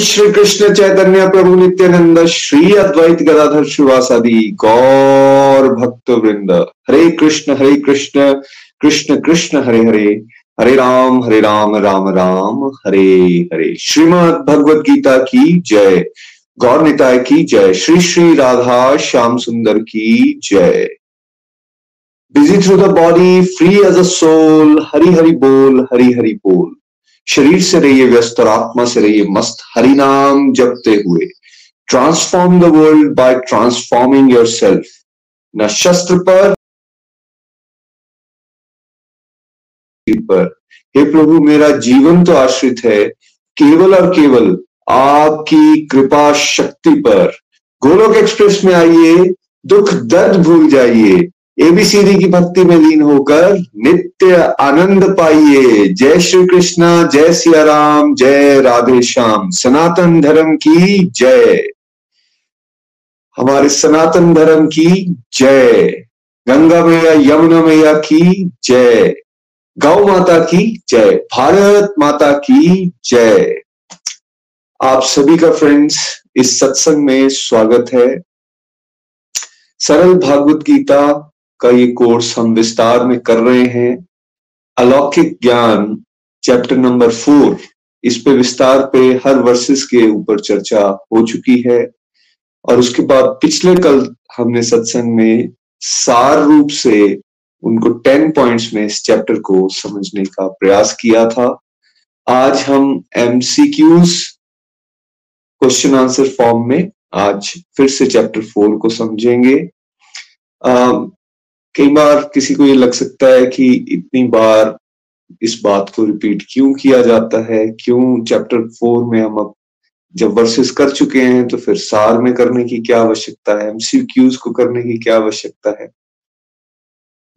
श्री कृष्ण चैतन्य प्रभु नित्यानंद, श्री अद्वैत गदाधर शिवासादि गौर भक्त वृंद हरे कृष्ण हरे कृष्ण कृष्ण कृष्ण, हरे हरे। हरे राम हरे राम राम राम, हरे हरे। श्रीमद भगवत गीता की जय। गौर निताय की जय। श्री श्री राधा श्याम सुंदर की जय। Busy through the body free as a soul Hari Hari बोल, हरि हरि बोल। शरीर से रहिए व्यस्त और आत्मा से रहिए मस्त। हरिनाम जपते हुए। Transform the world by transforming yourself न शस्त्र पर पर। हे प्रभु, मेरा जीवन तो आश्रित है। केवल और केवल आपकी कृपा शक्ति पर। गोलोक एक्सप्रेस में आइए, दुख दर्द भूल जाइए। एबीसीडी की भक्ति में लीन होकर नित्य आनंद पाइए। जय श्री कृष्णा, जय सिया राम, जय राधे श्याम। सनातन धर्म की जय। हमारे सनातन धर्म की जय। गंगा मैया, यमुना मैया की जय। गौ माता की जय। भारत माता की जय। आप सभी का फ्रेंड्स इस सत्संग में स्वागत है। सरल भागवत गीता का ये कोर्स हम विस्तार में कर रहे हैं। अलौकिक ज्ञान, चैप्टर नंबर फोर, इस पे विस्तार पे हर वर्सेस के ऊपर चर्चा हो चुकी है। और उसके बाद पिछले कल हमने सत्संग में सार रूप से उनको टेन पॉइंट्स में इस चैप्टर को समझने का प्रयास किया था। आज हम एमसीक्यूज क्वेश्चन आंसर फॉर्म में आज फिर से चैप्टर फोर को समझेंगे। कई बार किसी को ये लग सकता है कि इतनी बार इस बात को रिपीट क्यों किया जाता है? क्यों चैप्टर फोर में हम अब जब वर्सेस कर चुके हैं तो फिर सार में करने की क्या आवश्यकता है? एमसीक्यूज को करने की क्या आवश्यकता है?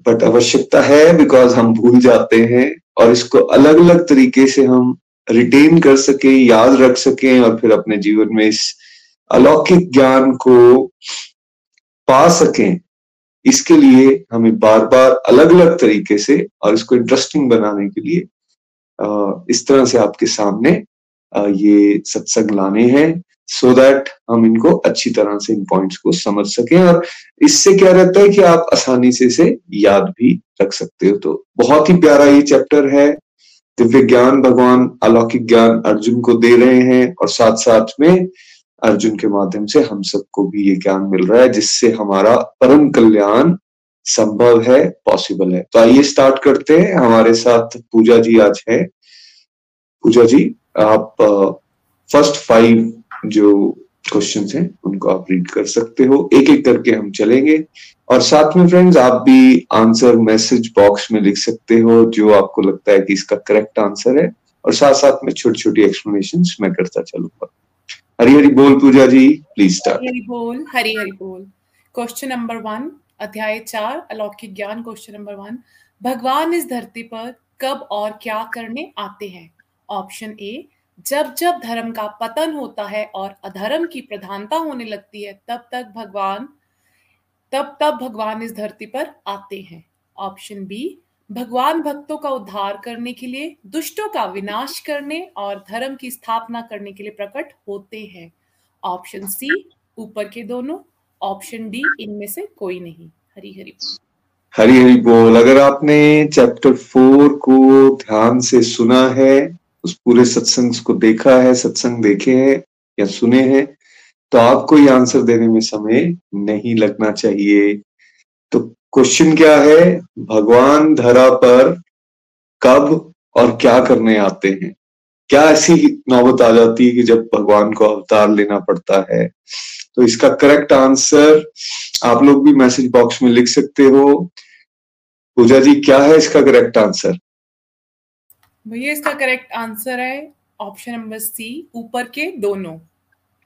बट आवश्यकता है बिकॉज़ हम भूल जाते हैं और इसको अलग अलग तरीके से हम रिटेन कर सके, याद रख सकें और फिर अपने जीवन में इस अलौकिक ज्ञान को पा सकें। इसके लिए हमें बार बार अलग अलग तरीके से और इसको इंटरेस्टिंग बनाने के लिए इस तरह से आपके सामने ये सत्संग लाने हैं सो so दैट हम इनको अच्छी तरह से इन पॉइंट्स को समझ सकें और इससे क्या रहता है कि आप आसानी से इसे याद भी रख सकते हो। तो बहुत ही प्यारा ये चैप्टर है। दिव्य ज्ञान भगवान अलौकिक ज्ञान अर्जुन को दे रहे हैं और साथ साथ में अर्जुन के माध्यम से हम सबको भी ये ज्ञान मिल रहा है, जिससे हमारा परम कल्याण संभव है पॉसिबल है। तो आइए स्टार्ट करते हैं। हमारे साथ पूजा जी आज है। पूजा जी, आप फ़र्स्ट फाइव जो क्वेश्चन हैं, उनको आप रीड कर सकते हो। एक एक करके हम चलेंगे। और साथ में फ्रेंड्स आप भी आंसर मैसेज बॉक्स में लिख सकते हो, जो आपको लगता है कि इसका करेक्ट आंसर है। और साथ साथ में छोटी छोटी एक्सप्लेनेशन मैं करता चलूँगा। हरी हरी बोल पूजा जी प्लीज़ स्टार्ट हरी बोल हरी हरी बोल क्वेश्चन नंबर वन अध्याय चार अलौकिक ज्ञान क्वेश्चन नंबर वन भगवान इस धरती पर कब और क्या करने आते हैं ऑप्शन ए जब जब धर्म का पतन होता है और अधर्म की प्रधानता होने लगती है तब तक भगवान तब तब भगवान इस धरती पर आते हैं ऑप्शन बी भगवान भक्तों का उद्धार करने के लिए, दुष्टों का विनाश करने और धर्म की स्थापना करने के लिए प्रकट होते हैं। ऑप्शन सी ऊपर के दोनों। ऑप्शन डी इनमें से कोई नहीं। हरी हरी हरी हरी बोल, अगर आपने चैप्टर फोर को ध्यान से सुना है, उस पूरे सत्संग को देखा है, सत्संग देखे हैं या सुने हैं तो आपको ये आंसर देने में समय नहीं लगना चाहिए। क्वेश्चन क्या है? भगवान धरा पर कब और क्या करने आते हैं? क्या ऐसी नौबत आ जाती है कि जब भगवान को अवतार लेना पड़ता है? तो इसका करेक्ट आंसर आप लोग भी मैसेज बॉक्स में लिख सकते हो। पूजा जी क्या है इसका करेक्ट आंसर भैया इसका करेक्ट आंसर है ऑप्शन नंबर सी ऊपर के दोनों।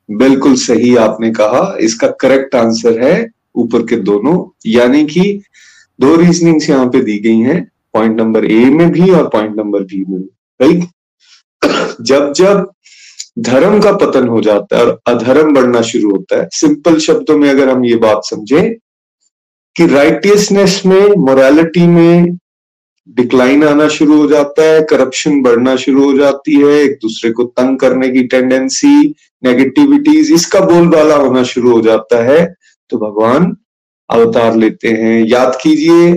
बिल्कुल सही आपने कहा। इसका करेक्ट आंसर है ऊपर के दोनों, यानी कि दो रीजनिंग्स यहाँ पे दी गई हैं पॉइंट नंबर ए में भी और पॉइंट नंबर बी में राइट जब जब धर्म का पतन हो जाता है और अधर्म बढ़ना शुरू होता है सिंपल शब्दों में अगर हम ये बात समझें कि राइटियसनेस में मोरालिटी में डिक्लाइन आना शुरू हो जाता है करप्शन बढ़ना शुरू हो जाती है, एक दूसरे को तंग करने की टेंडेंसी नेगेटिविटीज इसका बोलबाला होना शुरू हो जाता है। तो भगवान अवतार लेते हैं। याद कीजिए,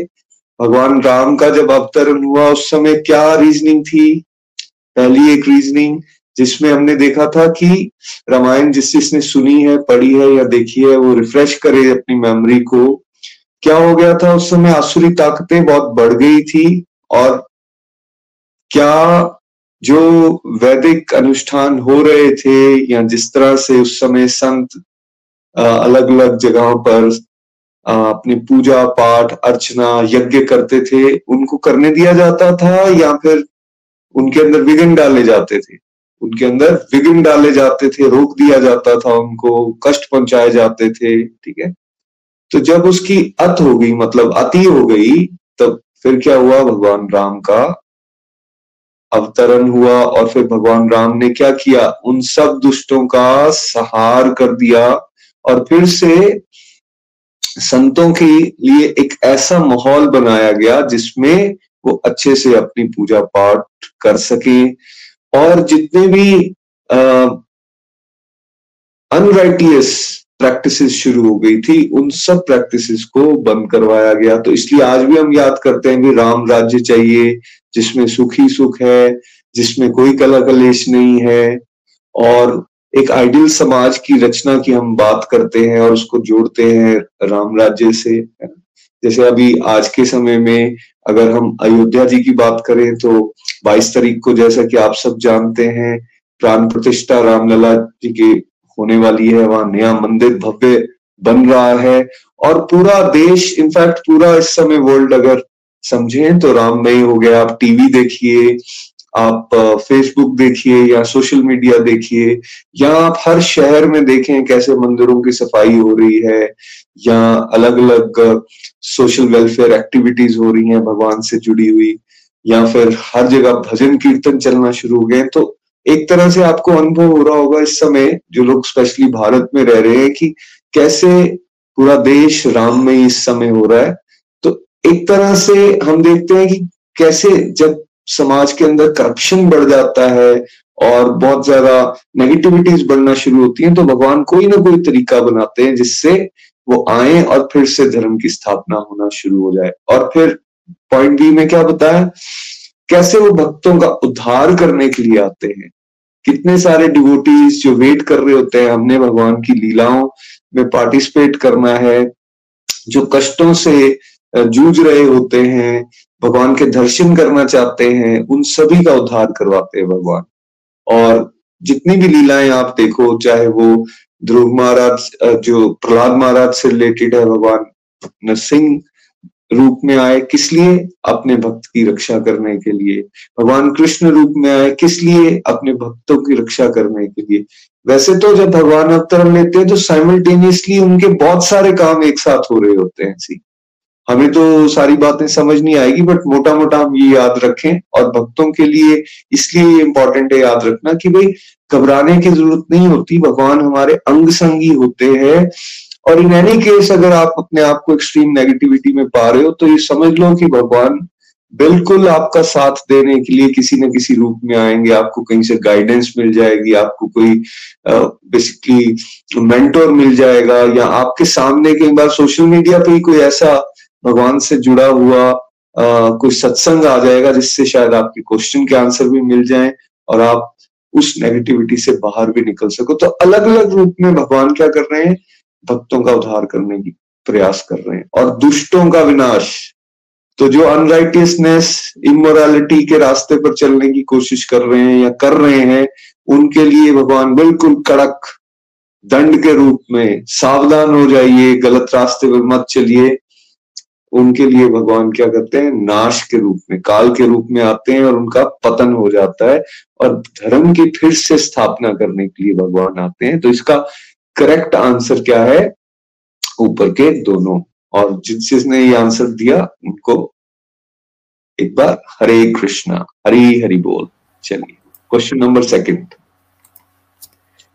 भगवान राम का जब अवतरण हुआ, उस समय क्या रीजनिंग थी? पहली एक रीजनिंग जिसमें हमने देखा था कि रामायण जिस जिसने सुनी है, पढ़ी है या देखी है, वो रिफ्रेश करे अपनी मेमोरी को। क्या हो गया था? उस समय आसुरी ताकतें बहुत बढ़ गई थी और क्या जो वैदिक अनुष्ठान हो रहे थे या जिस तरह से उस समय संत अलग अलग जगहों पर अपनी पूजा, पाठ, अर्चना, यज्ञ करते थे। उनको करने दिया जाता था या फिर उनके अंदर विघ्न डाले जाते थे? उनके अंदर विघ्न डाले जाते थे, रोक दिया जाता था उनको, कष्ट पहुँचाए जाते थे, ठीक है? तो जब उसकी अत हो गई मतलब अति हो गई, तब फिर क्या हुआ? भगवान राम का अवतरण हुआ और फिर भगवान राम ने क्या किया? उन सब दुष्टों का सहार कर दिया। और फिर से संतों के लिए एक ऐसा माहौल बनाया गया जिसमें वो अच्छे से अपनी पूजा पाठ कर सके। और जितने भी अनराइटियस प्रैक्टिस शुरू हो गई थी, उन सब प्रैक्टिस को बंद करवाया गया। तो इसलिए आज भी हम याद करते हैं कि राम राज्य चाहिए, जिसमें सुख ही सुख है, जिसमें कोई कला कलेश नहीं है, और एक आइडियल समाज की रचना की हम बात करते हैं और उसको जोड़ते हैं राम राज्य से। जैसे अभी आज के समय में अगर हम अयोध्या जी की बात करें तो 22 तारीख को जैसा कि आप सब जानते हैं, प्राण प्रतिष्ठा रामलला जी के होने वाली है, वहाँ नया मंदिर भव्य बन रहा है और पूरा देश इनफैक्ट पूरा इस समय वर्ल्ड अगर समझे तो राममय हो गया। आप टीवी देखिए आप फेसबुक देखिए या सोशल मीडिया देखिए, या आप हर शहर में देखें कैसे मंदिरों की सफ़ाई हो रही है, या अलग अलग सोशल वेलफेयर एक्टिविटीज़ हो रही हैं भगवान से जुड़ी हुई, या फिर हर जगह भजन कीर्तन चलना शुरू हो गए तो एक तरह से आपको अनुभव हो रहा होगा इस समय जो लोग स्पेशली भारत में रह रहे हैं कि कैसे पूरा देश राम में इस समय हो रहा है। तो एक तरह से हम देखते हैं कि कैसे जब समाज के अंदर करप्शन बढ़ जाता है और बहुत ज़्यादा नेगेटिविटीज बढ़ना शुरू होती है तो भगवान कोई ना कोई तरीका बनाते हैं जिससे वो आए और फिर से धर्म की स्थापना होना शुरू हो जाए। और फिर पॉइंट बी में क्या बताया कैसे वो भक्तों का उद्धार करने के लिए आते हैं? कितने सारे डिवोटीज जो वेट कर रहे होते हैं, हमने भगवान की लीलाओं में पार्टिसिपेट करना है, जो कष्टों से जूझ रहे होते हैं, भगवान के दर्शन करना चाहते हैं, उन सभी का उद्धार करवाते हैं भगवान। और जितनी भी लीलाएँ आप देखो, चाहे वो ध्रुव महाराज जो प्रहलाद महाराज से रिलेटेड है भगवान, नरसिंह रूप में आए, किस लिए? अपने भक्त की रक्षा करने के लिए। भगवान कृष्ण रूप में आए, किस लिए? अपने भक्तों की रक्षा करने के लिए। वैसे तो जब भगवान अवतरण लेते हैं तो साइमल्टेनियसली उनके बहुत सारे काम एक साथ हो रहे होते हैं हमें तो सारी बातें समझ नहीं आएगी बट मोटा मोटा हम ये याद रखें और भक्तों के लिए इसलिए इंपॉर्टेंट है याद रखना कि भाई घबराने की ज़रूरत नहीं होती। भगवान हमारे अंग संगी होते हैं और इन एनी केस अगर आप अपने आप को एक्सट्रीम नेगेटिविटी में पा रहे हो तो ये समझ लो कि भगवान बिल्कुल आपका साथ देने के लिए किसी न किसी रूप में आएँगे। आपको कहीं से गाइडेंस मिल जाएगी, आपको कोई बेसिकली मेंटोर मिल जाएगा या आपके सामने कई बार सोशल मीडिया पे ही कोई ऐसा भगवान से जुड़ा हुआ आ, कोई सत्संग आ जाएगा जिससे शायद आपके क्वेश्चन के आंसर भी मिल जाए और आप उस नेगेटिविटी से बाहर भी निकल सको। तो अलग अलग रूप में भगवान क्या कर रहे हैं? भक्तों का उद्धार करने की प्रयास कर रहे हैं और दुष्टों का विनाश। तो जो अनराइटियसनेस इमोरालिटी के रास्ते पर चलने की कोशिश कर रहे हैं या कर रहे हैं उनके लिए भगवान बिल्कुल कड़क दंड के रूप में सावधान हो जाइए गलत रास्ते पर मत चलिए। उनके लिए भगवान क्या करते हैं? नाश के रूप में, काल के रूप में आते हैं और उनका पतन हो जाता है और धर्म की फिर से स्थापना करने के लिए भगवान आते हैं। तो इसका करेक्ट आंसर क्या है? ऊपर के दोनों। और जिस जिसने ये आंसर दिया, उनको एक बार हरे कृष्णा, हरी हरि बोल। चलिए question number second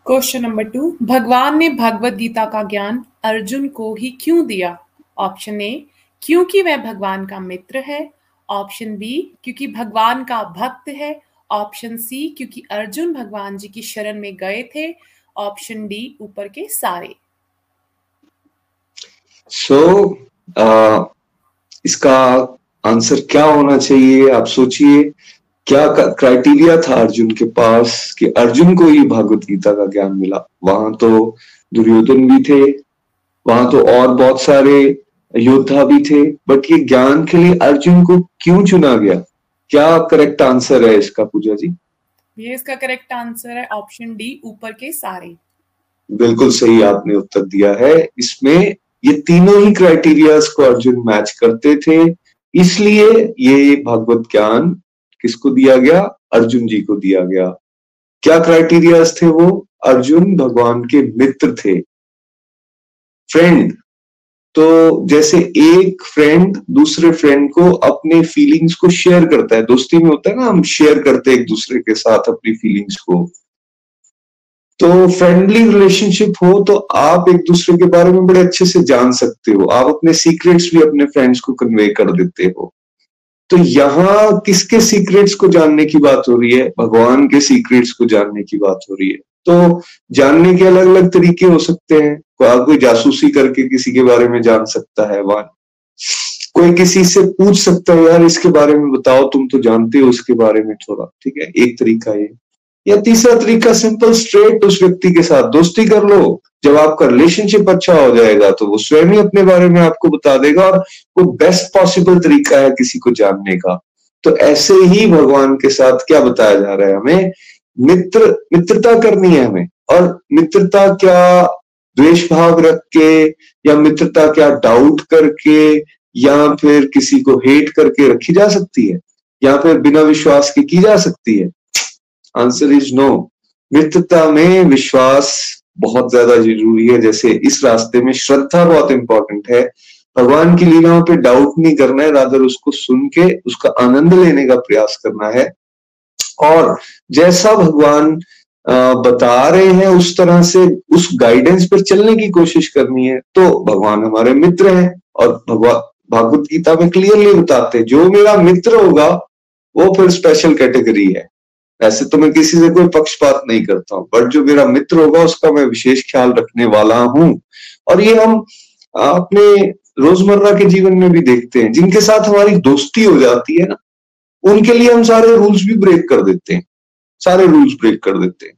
question number two भगवान ने भगवत गीता का ज्ञान अर्जुन को ही क्यों दिया? ऑप्शन ए क्योंकि वह भगवान का मित्र है ऑप्शन बी क्योंकि भगवान का भक्त है ऑप्शन सी क्योंकि अर्जुन भगवान जी की शरण में गए थे ऑप्शन डी ऊपर के सारे। सो so, uh, इसका आंसर क्या होना चाहिए? आप सोचिए क्या क्राइटेरिया था अर्जुन के पास कि अर्जुन को ही भागवत गीता का ज्ञान मिला? वहाँ तो दुर्योधन भी थे वहाँ तो और बहुत सारे योद्धा भी थे बट ये ज्ञान के लिए अर्जुन को क्यों चुना गया? क्या करेक्ट आंसर है इसका पूजा जी? ये इसका करेक्ट आंसर है ऑप्शन डी ऊपर के सारे। बिल्कुल सही आपने उत्तर दिया है। इसमें ये तीनों ही क्राइटेरियाज को अर्जुन मैच करते थे। इसलिए ये भगवत ज्ञान किसको दिया गया? अर्जुन जी को दिया गया। क्या क्राइटेरियाज थे वो? अर्जुन भगवान के मित्र थे। फ्रेंड तो जैसे एक फ्रेंड दूसरे फ्रेंड को अपने फीलिंग्स को शेयर करता है। दोस्ती में होता है ना, हम शेयर करते हैं एक दूसरे के साथ अपनी फीलिंग्स को। तो फ्रेंडली रिलेशनशिप हो तो आप एक दूसरे के बारे में बड़े अच्छे से जान सकते हो। आप अपने सीक्रेट्स भी अपने फ्रेंड्स को कन्वे कर देते हो। तो यहाँ किसके सीक्रेट्स को जानने की बात हो रही है? भगवान के सीक्रेट्स को जानने की बात हो रही है। तो जानने के अलग अलग तरीके हो सकते हैं। कोई जासूसी करके किसी के बारे में जान सकता है वन कोई किसी से पूछ सकता है, यार, इसके बारे में बताओ, तुम तो जानते हो उसके बारे में थोड़ा, ठीक है? एक तरीका ये। या तीसरा तरीका सिंपल स्ट्रेट उस व्यक्ति के साथ, दोस्ती कर लो। जब आपका रिलेशनशिप अच्छा हो जाएगा तो वो स्वयं ही अपने बारे में आपको बता देगा और वो बेस्ट पॉसिबल तरीका है किसी को जानने का। तो ऐसे ही भगवान के साथ क्या बताया जा रहा है हमें? मित्र, मित्रता करनी है हमें। और मित्रता क्या द्वेष भाव रख के, या मित्रता क्या डाउट करके, या फिर किसी को हेट करके रखी जा सकती है? या फिर बिना विश्वास के की जा सकती है? आंसर इज़ नो मित्रता में विश्वास बहुत ज़्यादा ज़रूरी है। जैसे इस रास्ते में श्रद्धा बहुत इंपॉर्टेंट है। भगवान की लीलाओं पे डाउट नहीं करना है रादर उसको सुन के, उसका आनंद लेने का प्रयास करना है। और जैसा भगवान बता रहे हैं उस तरह से उस गाइडेंस पर चलने की कोशिश करनी है तो भगवान हमारे मित्र हैं और भगवान भागवत गीता में क्लियरली बताते जो मेरा मित्र होगा, वो फिर स्पेशल कैटेगरी है। ऐसे तो मैं किसी से कोई पक्षपात नहीं करता हूँ बट जो मेरा मित्र होगा, उसका मैं विशेष ख्याल रखने वाला हूँ। और ये हम अपने रोज़मर्रा के जीवन में भी देखते हैं, जिनके साथ हमारी दोस्ती हो जाती है ना उनके लिए हम सारे रूल्स भी ब्रेक कर देते हैं। सारे रूल्स ब्रेक कर देते हैं।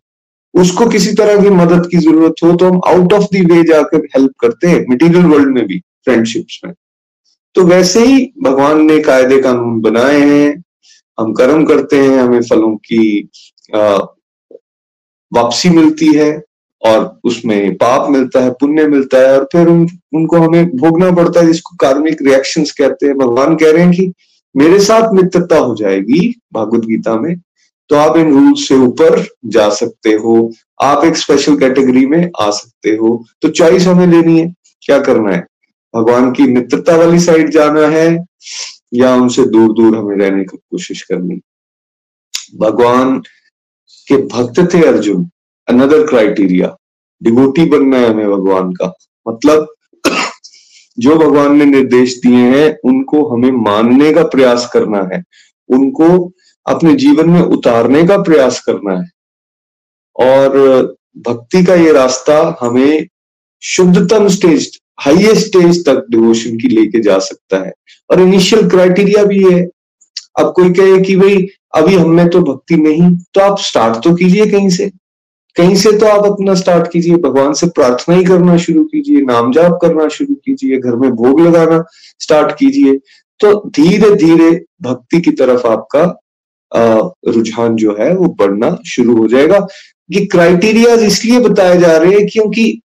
उसको किसी तरह की मदद की ज़रूरत हो तो हम आउट ऑफ़ दी वे जाकर हेल्प करते हैं मटेरियल वर्ल्ड में भी फ्रेंडशिप्स में। तो वैसे ही भगवान ने कायदे कानून बनाए हैं हम कर्म करते हैं हमें फलों की वापसी मिलती है और उसमें पाप मिलता है पुण्य मिलता है और फिर उन, उनको हमें भोगना पड़ता है जिसको कार्मिक रिएक्शंस कहते हैं। भगवान कह रहे हैं कि मेरे साथ मित्रता हो जाएगी भागवत गीता में तो आप इन रूल से ऊपर जा सकते हो, आप एक स्पेशल कैटेगरी में आ सकते हो। तो चॉइस हमें लेनी है, क्या करना है? भगवान की मित्रता वाली साइड जाना है, या उनसे दूर दूर हमें रहने की कोशिश करनी भगवान के भक्त थे अर्जुन अनदर क्राइटेरिया डिवोटी बनना है हमें भगवान का। मतलब जो भगवान ने निर्देश दिए हैं, उनको हमें मानने का प्रयास करना है। उनको अपने जीवन में उतारने का प्रयास करना है। और भक्ति का ये रास्ता हमें शुद्धतम स्टेज हाईएस्ट स्टेज तक डिवोशन की लेके जा सकता है। और इनिशियल क्राइटेरिया भी है। अब कोई कहे कि भाई, अभी हमने तो भक्ति नहीं तो आप स्टार्ट तो कीजिए कहीं से। कहीं से तो आप अपना स्टार्ट कीजिए, भगवान से प्रार्थना ही करना शुरू कीजिए नाम जाप करना शुरू कीजिए, घर में भोग लगाना स्टार्ट कीजिए तो धीरे धीरे भक्ति की तरफ़ आपका रुझान जो है वो बढ़ना शुरू हो जाएगा। ये क्राइटेरिया इसलिए बताए जा रहे हैं क्योंकि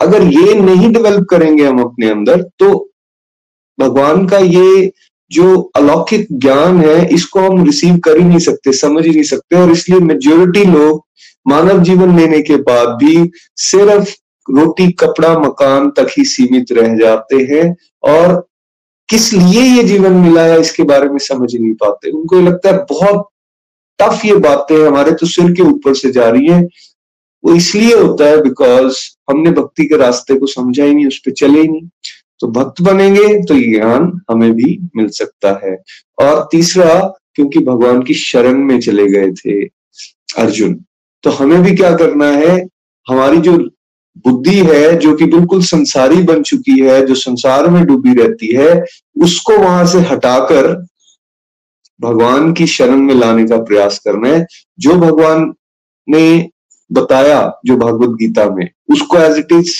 अगर ये नहीं डेवलप करेंगे हम अपने अंदर तो भगवान का ये जो अलौकिक ज्ञान है, इसको हम रिसीव कर ही नहीं सकते, समझ ही नहीं सकते और इसलिए मेजोरिटी लोग मानव जीवन लेने के बाद भी सिर्फ़ रोटी, कपड़ा, मकान तक ही सीमित रह जाते हैं और किस लिए ये जीवन मिला है इसके बारे में समझ नहीं पाते। उनको ये लगता है बहुत टफ ये बातें हमारे तो सिर के ऊपर से जा रही है। वो इसलिए होता है बिकॉज़ हमने भक्ति के रास्ते को समझा ही नहीं, उस पर चले ही नहीं। तो भक्त बनेंगे तो ये ज्ञान हमें भी मिल सकता है। और तीसरा, क्योंकि भगवान की शरण में चले गए थे अर्जुन। तो हमें भी क्या करना है? हमारी जो बुद्धि है, जो कि बिल्कुल संसारी बन चुकी है, जो संसार में डूबी रहती है, उसको वहाँ से हटाकर भगवान की शरण में लाने का प्रयास करना है। जो भगवान ने बताया, जो भगवत गीता में, उसको एज इट इज़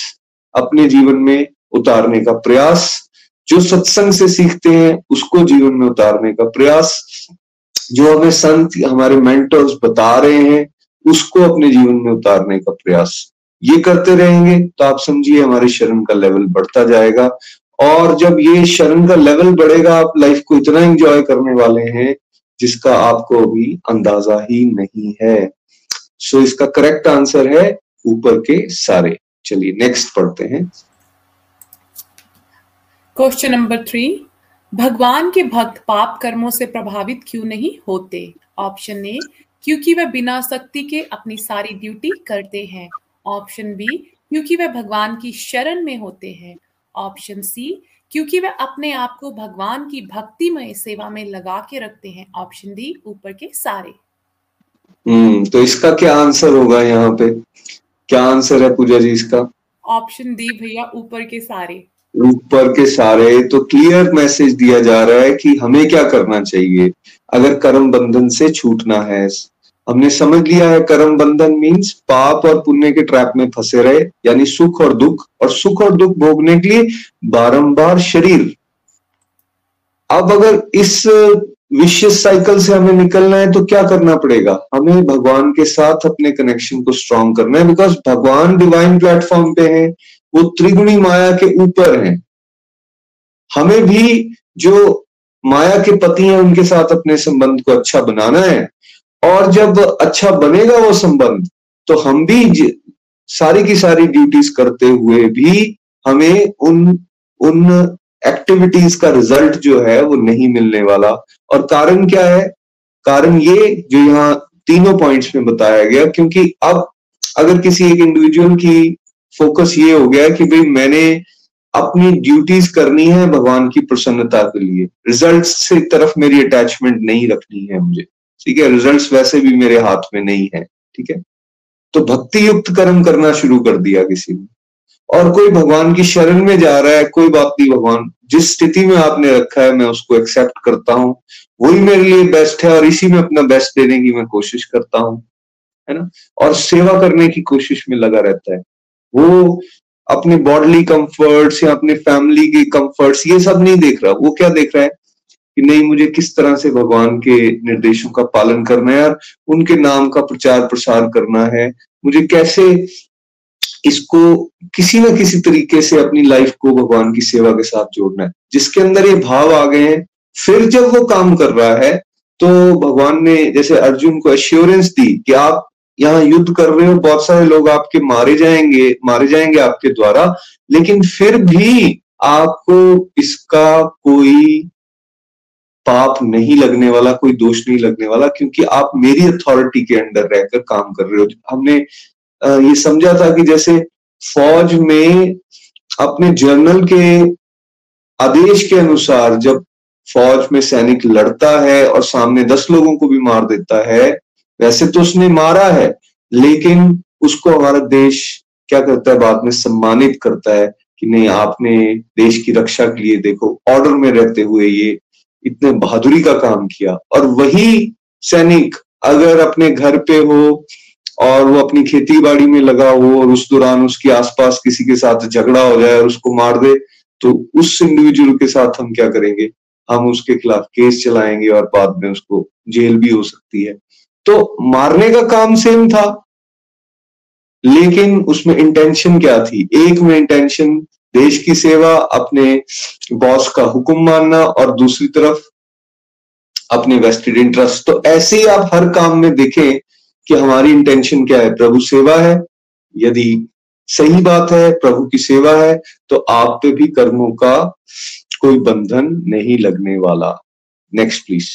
अपने जीवन में उतारने का प्रयास, जो सत्संग से सीखते हैं, उसको जीवन में उतारने का प्रयास, जो हमें संत, हमारे मेंटर्स बता रहे हैं उसको अपने जीवन में उतारने का प्रयास ये करते रहेंगे तो आप समझिए हमारे शरण का लेवल बढ़ता जाएगा। और जब ये शरण का लेवल बढ़ेगा, आप लाइफ को इतना एंजॉय करने वाले हैं जिसका आपको अभी अंदाज़ा ही नहीं है। सो इसका करेक्ट आंसर है ऊपर के सारे। चलिए नेक्स्ट पढ़ते हैं। क्वेश्चन नंबर थ्री भगवान के भक्त पाप कर्मों से प्रभावित क्यों नहीं होते? ऑप्शन ए क्योंकि वह बिना शक्ति के अपनी सारी ड्यूटी करते हैं। ऑप्शन बी क्योंकि वह भगवान की शरण में होते हैं। ऑप्शन सी क्योंकि वह अपने आप को भगवान की भक्तिमय सेवा में लगा के रखते हैं। ऑप्शन डी ऊपर के सारे। हम्म तो इसका क्या आंसर होगा यहाँ पे? क्या आंसर है पूजा जी इसका? ऑप्शन डी भैया ऊपर के सारे। ऊपर के सारे तो क्लियर मैसेज दिया जा रहा है कि हमें क्या करना चाहिए? अगर कर्म बंधन से छूटना है हमने समझ लिया है कर्म बंधन मीन्स पाप और पुण्य के ट्रैप में फंसे रहे, यानी सुख और दुख, और सुख और दुख भोगने के लिए बारंबार शरीर। अब अगर इस विश्व साइकिल से हमें निकलना है तो क्या करना पड़ेगा? हमें भगवान के साथ अपने कनेक्शन को स्ट्रॉन्ग करना है बिकॉज़ भगवान डिवाइन प्लेटफॉर्म पे हैं, वो त्रिगुणी माया के ऊपर हैं। हमें भी जो माया के पति हैं, उनके साथ अपने संबंध को अच्छा बनाना है। और जब अच्छा बनेगा वो संबंध तो हम भी सारी की सारी ड्यूटीज़ करते हुए भी हमें उन उन एक्टिविटीज़ का रिज़ल्ट जो है वो नहीं मिलने वाला। और कारण क्या है? कारण ये जो यहाँ तीनों पॉइंट्स में बताया गया, क्योंकि अब अगर किसी एक इंडिविजुअल की फोकस ये हो गया कि भाई मैंने अपनी ड्यूटीज़ करनी है भगवान की प्रसन्नता के लिए रिज़ल्ट से तरफ़ मेरी अटैचमेंट नहीं रखनी है मुझे। ठीक है रिजल्ट्स वैसे भी मेरे हाथ में नहीं है, ठीक है? तो भक्ति युक्त कर्म करना शुरू कर दिया किसी ने। और कोई भगवान की शरण में जा रहा है, कोई बात नहीं भगवान, जिस स्थिति में आपने रखा है, मैं उसको एक्सेप्ट करता हूँ। वही मेरे लिए बेस्ट है और इसी में अपना बेस्ट देने की मैं कोशिश करता हूँ, है ना? और सेवा करने की कोशिश में लगा रहता है। वो अपने बॉडली कंफर्ट्स या अपने फैमिली के कंफर्ट्स ये सब नहीं देख रहा। वो क्या देख रहा है? कि नहीं, मुझे किस तरह से भगवान के निर्देशों का पालन करना है और उनके नाम का प्रचार प्रसार करना है? मुझे कैसे इसको किसी ना किसी तरीके से अपनी लाइफ को भगवान की सेवा के साथ जोड़ना है? जिसके अंदर ये भाव आ गए हैं, फिर जब वो काम कर रहा है तो भगवान ने जैसे अर्जुन को एश्योरेंस दी कि आप यहाँ युद्ध कर रहे हो, बहुत सारे लोग आपके मारे जाएँगे मारे जाएँगे आपके द्वारा, लेकिन फिर भी आपको इसका कोई पाप नहीं लगने वाला, कोई दोष नहीं लगने वाला, क्योंकि आप मेरी अथॉरिटी के अंडर रहकर काम कर रहे हो। हमने ये समझा था कि जैसे फौज में अपने जर्नल के आदेश के अनुसार जब फौज में सैनिक लड़ता है और सामने दस लोगों को भी मार देता है, वैसे तो उसने मारा है, लेकिन उसको हमारा देश क्या करता है, बाद में सम्मानित करता है कि नहीं, आपने देश की रक्षा के लिए देखो ऑर्डर में रहते हुए ये इतने बहादुरी का काम किया। और वही सैनिक अगर अपने घर पे हो और वो अपनी खेती बाड़ी में लगा हो और उस दौरान उसके आसपास किसी के साथ झगड़ा हो जाए और उसको मार दे तो उस इंडिविजुअल के साथ हम क्या करेंगे? हम उसके खिलाफ केस चलाएँगे और बाद में उसको जेल भी हो सकती है। तो मारने का काम सेम था, लेकिन उसमें इंटेंशन क्या थी? एक में इंटेंशन देश की सेवा, अपने बॉस का हुक्म मानना और दूसरी तरफ़ अपने वेस्टेड इंटरेस्ट तो ऐसे ही आप हर काम में देखें कि हमारी इंटेंशन क्या है। प्रभु सेवा है। यदि सही बात है, प्रभु की सेवा है तो आप पे भी कर्मों का कोई बंधन नहीं लगने वाला। Next please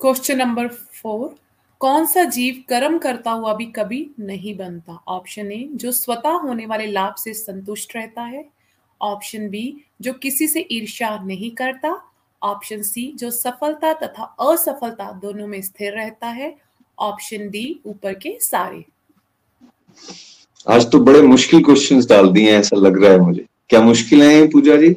question number four कौन सा जीव कर्म करता हुआ भी कभी नहीं बनता? ऑप्शन ए जो स्वतः होने वाले लाभ से संतुष्ट रहता है। ऑप्शन बी जो किसी से ईर्ष्या नहीं करता। ऑप्शन सी जो सफलता तथा असफलता दोनों में स्थिर रहता है। ऑप्शन डी ऊपर के सारे। आज तो बड़े मुश्किल क्वेश्चंस डाल दिए हैं ऐसा लग रहा है मुझे। क्या मुश्किल है पूजा जी?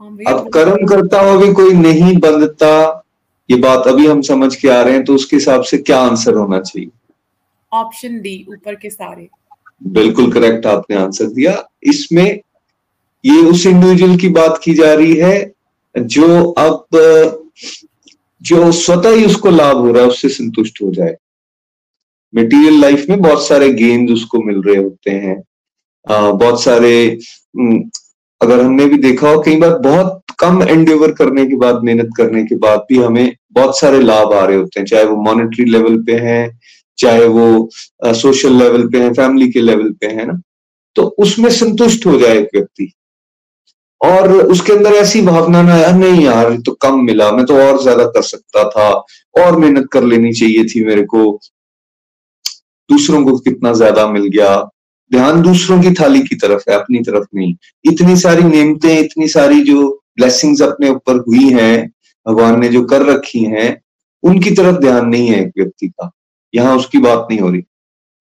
हाँ अब कर्म करता हुआ भी कोई नहीं बंधता ये बात अभी हम समझ के आ रहे हैं तो उसके हिसाब से क्या आंसर होना चाहिए? ऑप्शन डी ऊपर के सारे। बिल्कुल करेक्ट आपने आंसर दिया। इसमें ये उस इंडिविजुअल की बात की जा रही है जो अब जो स्वतः ही उसको लाभ हो रहा है उससे संतुष्ट हो जाए। मटेरियल लाइफ में बहुत सारे गेन्स उसको मिल रहे होते हैं। आ, बहुत सारे अगर हमने भी देखा हो कई बार बहुत कम एंडेवर करने के बाद, मेहनत करने के बाद भी हमें बहुत सारे लाभ आ रहे होते हैं। चाहे वो मॉनेटरी लेवल पे है, चाहे वो सोशल लेवल पे है फैमिली के लेवल पे है ना। तो उसमें संतुष्ट हो जाए एक व्यक्ति। और उसके अंदर ऐसी भावना ना यार नहीं यार तो कम मिला, मैं तो और ज़्यादा कर सकता था, और मेहनत कर लेनी चाहिए थी मेरे को। दूसरों को कितना ज़्यादा मिल गया। ध्यान दूसरों की थाली की तरफ़ है, अपनी तरफ़ नहीं। इतनी सारी नियमतें इतनी सारी जो ब्लेसिंग्स अपने ऊपर हुई हैं, भगवान ने जो कर रखी हैं, उनकी तरफ़ ध्यान नहीं है एक व्यक्ति का। यहाँ उसकी बात नहीं हो रही।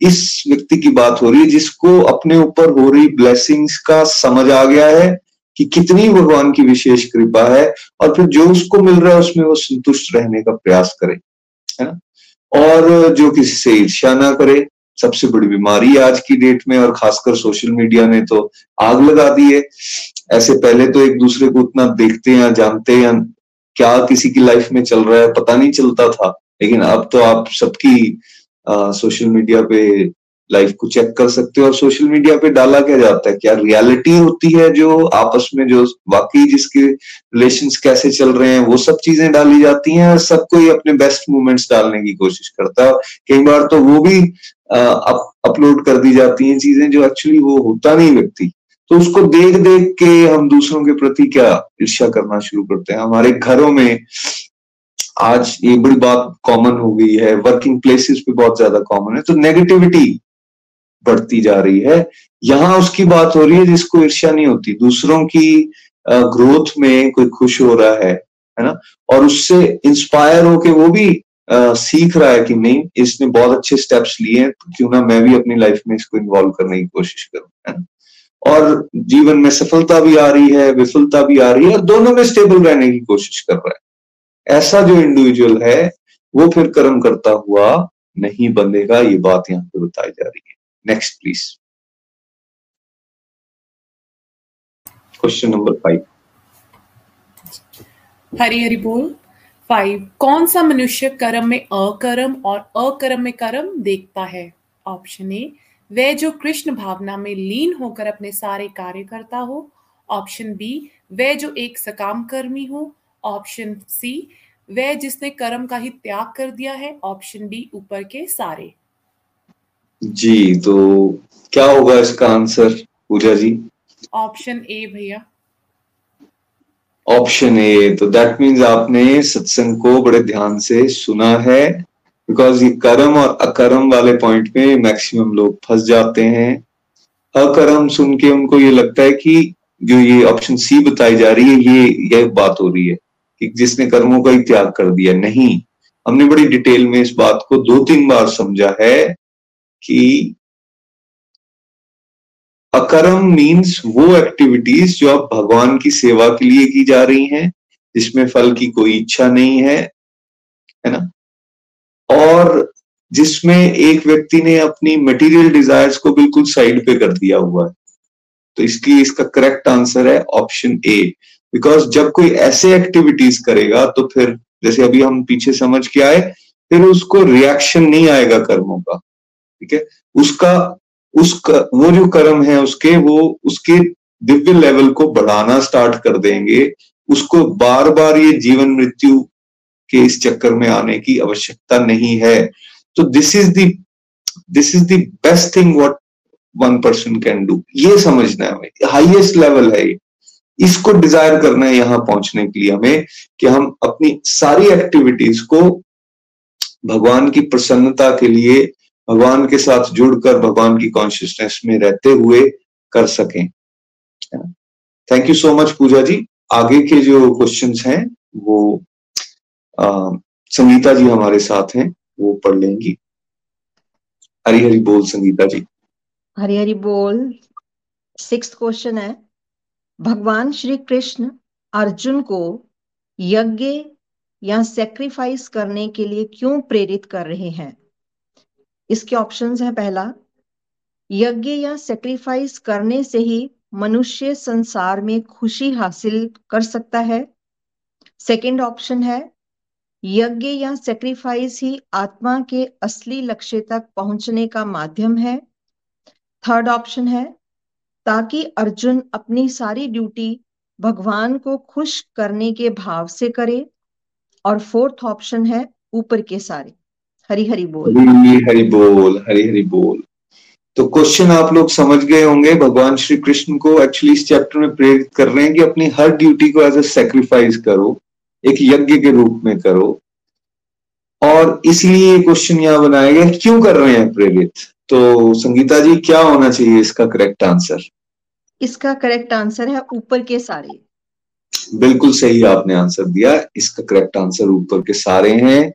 इस व्यक्ति की बात हो रही है जिसको अपने ऊपर हो रही ब्लेसिंग्स का समझ आ गया है कि कितनी भगवान की विशेष कृपा है और फिर जो उसको मिल रहा है उसमें वो संतुष्ट रहने का प्रयास करे, है ना? और जो किसी से ईर्ष्या ना करे। सबसे बड़ी बीमारी आज की डेट में और खासकर सोशल मीडिया ने तो आग लगा दी है। ऐसे पहले तो एक दूसरे को उतना देखते या जानते या क्या किसी की लाइफ में चल रहा है, पता नहीं चलता था। लेकिन अब तो आप सबकी सोशल मीडिया पे लाइफ को चेक कर सकते हो और सोशल मीडिया पे डाला क्या जाता है? क्या रियलिटी होती है जो आपस में जो वाकई जिसके रिलेशन कैसे चल रहे हैं, वो सब चीज़ें डाली जाती हैं सब कोई अपने बेस्ट मोमेंट्स डालने की कोशिश करता है। कई बार तो वो भी अपलोड कर दी जाती हैं चीज़ें जो एक्चुअली वो होता नहीं व्यक्ति। तो उसको देख देख के हम दूसरों के प्रति क्या ईर्ष्या करना शुरू करते हैं। हमारे घरों में आज ये बड़ी बात कॉमन हो गई है। वर्किंग प्लेसेस पे बहुत ज़्यादा कॉमन है। तो नेगेटिविटी बढ़ती जा रही है। यहाँ उसकी बात हो रही है जिसको ईर्ष्या नहीं होती। दूसरों की ग्रोथ में कोई खुश हो रहा है है ना? और उससे इंस्पायर होके वो भी आ, सीख रहा है कि नहीं इसने बहुत अच्छे स्टेप्स लिए हैं। तो क्यों ना मैं भी अपनी लाइफ में इसको इन्वॉल्व करने की कोशिश करूँ है ना? और जीवन में सफलता भी आ रही है, विफलता भी आ रही है, और दोनों में स्टेबल रहने की कोशिश कर रहा है। ऐसा जो इंडिविजुअल है, वो फिर कर्म करता हुआ नहीं बनेगा, ये बात यहाँ पे बताई जा रही है। Next please question number five Hari Hari बोल। फाइव कौन सा मनुष्य कर्म में अकर्म और अकर्म में कर्म देखता है? ऑप्शन ए वह जो कृष्ण भावना में लीन होकर अपने सारे कार्य करता हो ऑप्शन बी वह जो एक सकाम कर्मी हो ऑप्शन सी वह जिसने कर्म का ही त्याग कर दिया है ऑप्शन डी ऊपर के सारे। जी तो क्या होगा इसका answer Puja ji? Option A भैया। ऑप्शन ए तो दैट मीन्स आपने सत्संग को बड़े ध्यान से सुना है बिकॉज़ ये कर्म और अकर्म वाले पॉइंट में मैक्सिमम लोग फंस जाते हैं। अकर्म सुन के उनको ये लगता है कि जो ये ऑप्शन सी बताई जा रही है, ये ये बात हो रही है कि जिसने कर्मों का ही त्याग कर दिया। नहीं। हमने बड़ी डिटेल में इस बात को दो तीन बार समझा है कि अकर्म मीन्स वो एक्टिविटीज़ जो आप भगवान की सेवा के लिए की जा रही हैं, जिसमें फल की कोई इच्छा नहीं है है ना? और जिसमें एक व्यक्ति ने अपनी मटेरियल डिजायर्स को बिल्कुल साइड पे कर दिया हुआ है। तो इसकी, इसका करेक्ट आंसर है ऑप्शन ए बिकॉज़ जब कोई ऐसे एक्टिविटीज़ करेगा तो फिर, जैसे अभी हम पीछे समझ के आए, फिर उसको रिएक्शन नहीं आएगा कर्मों का। ठीक है? उसका उसका, वो जो कर्म है उसके, वो उसके दिव्य लेवल को बढ़ाना स्टार्ट कर देंगे। उसको बार बार ये जीवन मृत्यु के इस चक्कर में आने की आवश्यकता नहीं है। तो this is the this is the best thing what one person can do ये समझना है हमें। हाईएस्ट लेवल है इसको डिज़ायर करना है यहाँ पहुँचने के लिए हमें कि हम अपनी सारी एक्टिविटीज़ को भगवान की प्रसन्नता के लिए, भगवान के साथ जुड़कर, भगवान की कॉन्शियसनेस में रहते हुए कर सकें। Thank you so much Pooja ji. आगे के जो क्वेश्चंस हैं, वो संगीता जी हमारे साथ हैं, वो पढ़ लेंगी। हरी हरी बोल, संगीता जी। हरी हरी बोल सिक्स क्वेश्चन है। भगवान श्री कृष्ण अर्जुन को यज्ञ या सेक्रीफाइस करने के लिए क्यों प्रेरित कर रहे हैं? इसके ऑप्शंस हैं पहला, यज्ञ या सेक्रीफाइस करने से ही मनुष्य संसार में खुशी हासिल कर सकता है। सेकंड ऑप्शन है यज्ञ या सेक्रीफाइस ही आत्मा के असली लक्ष्य तक पहुँचने का माध्यम है। थर्ड ऑप्शन है, ताकि अर्जुन अपनी सारी ड्यूटी भगवान को खुश करने के भाव से करे। और फोर्थ ऑप्शन है, ऊपर के सारे। हरी हरी बोल। हरी हरी बोल, हरी हरी बोल। तो क्वेश्चन आप लोग समझ गए होंगे, भगवान श्री कृष्ण को एक्चुअली इस चैप्टर में प्रेरित कर रहे हैं कि अपनी हर ड्यूटी को एज ए सेक्रीफाइस करो। एक यज्ञ के रूप में करो। और इसलिए क्वेश्चन यहाँ बनाया गया क्यों कर रहे हैं प्रेरित? तो संगीता जी क्या होना चाहिए इसका करेक्ट आंसर इसका करेक्ट आंसर है ऊपर के सारे। बिल्कुल सही आपने आंसर दिया। इसका करेक्ट आंसर ऊपर के सारे हैं।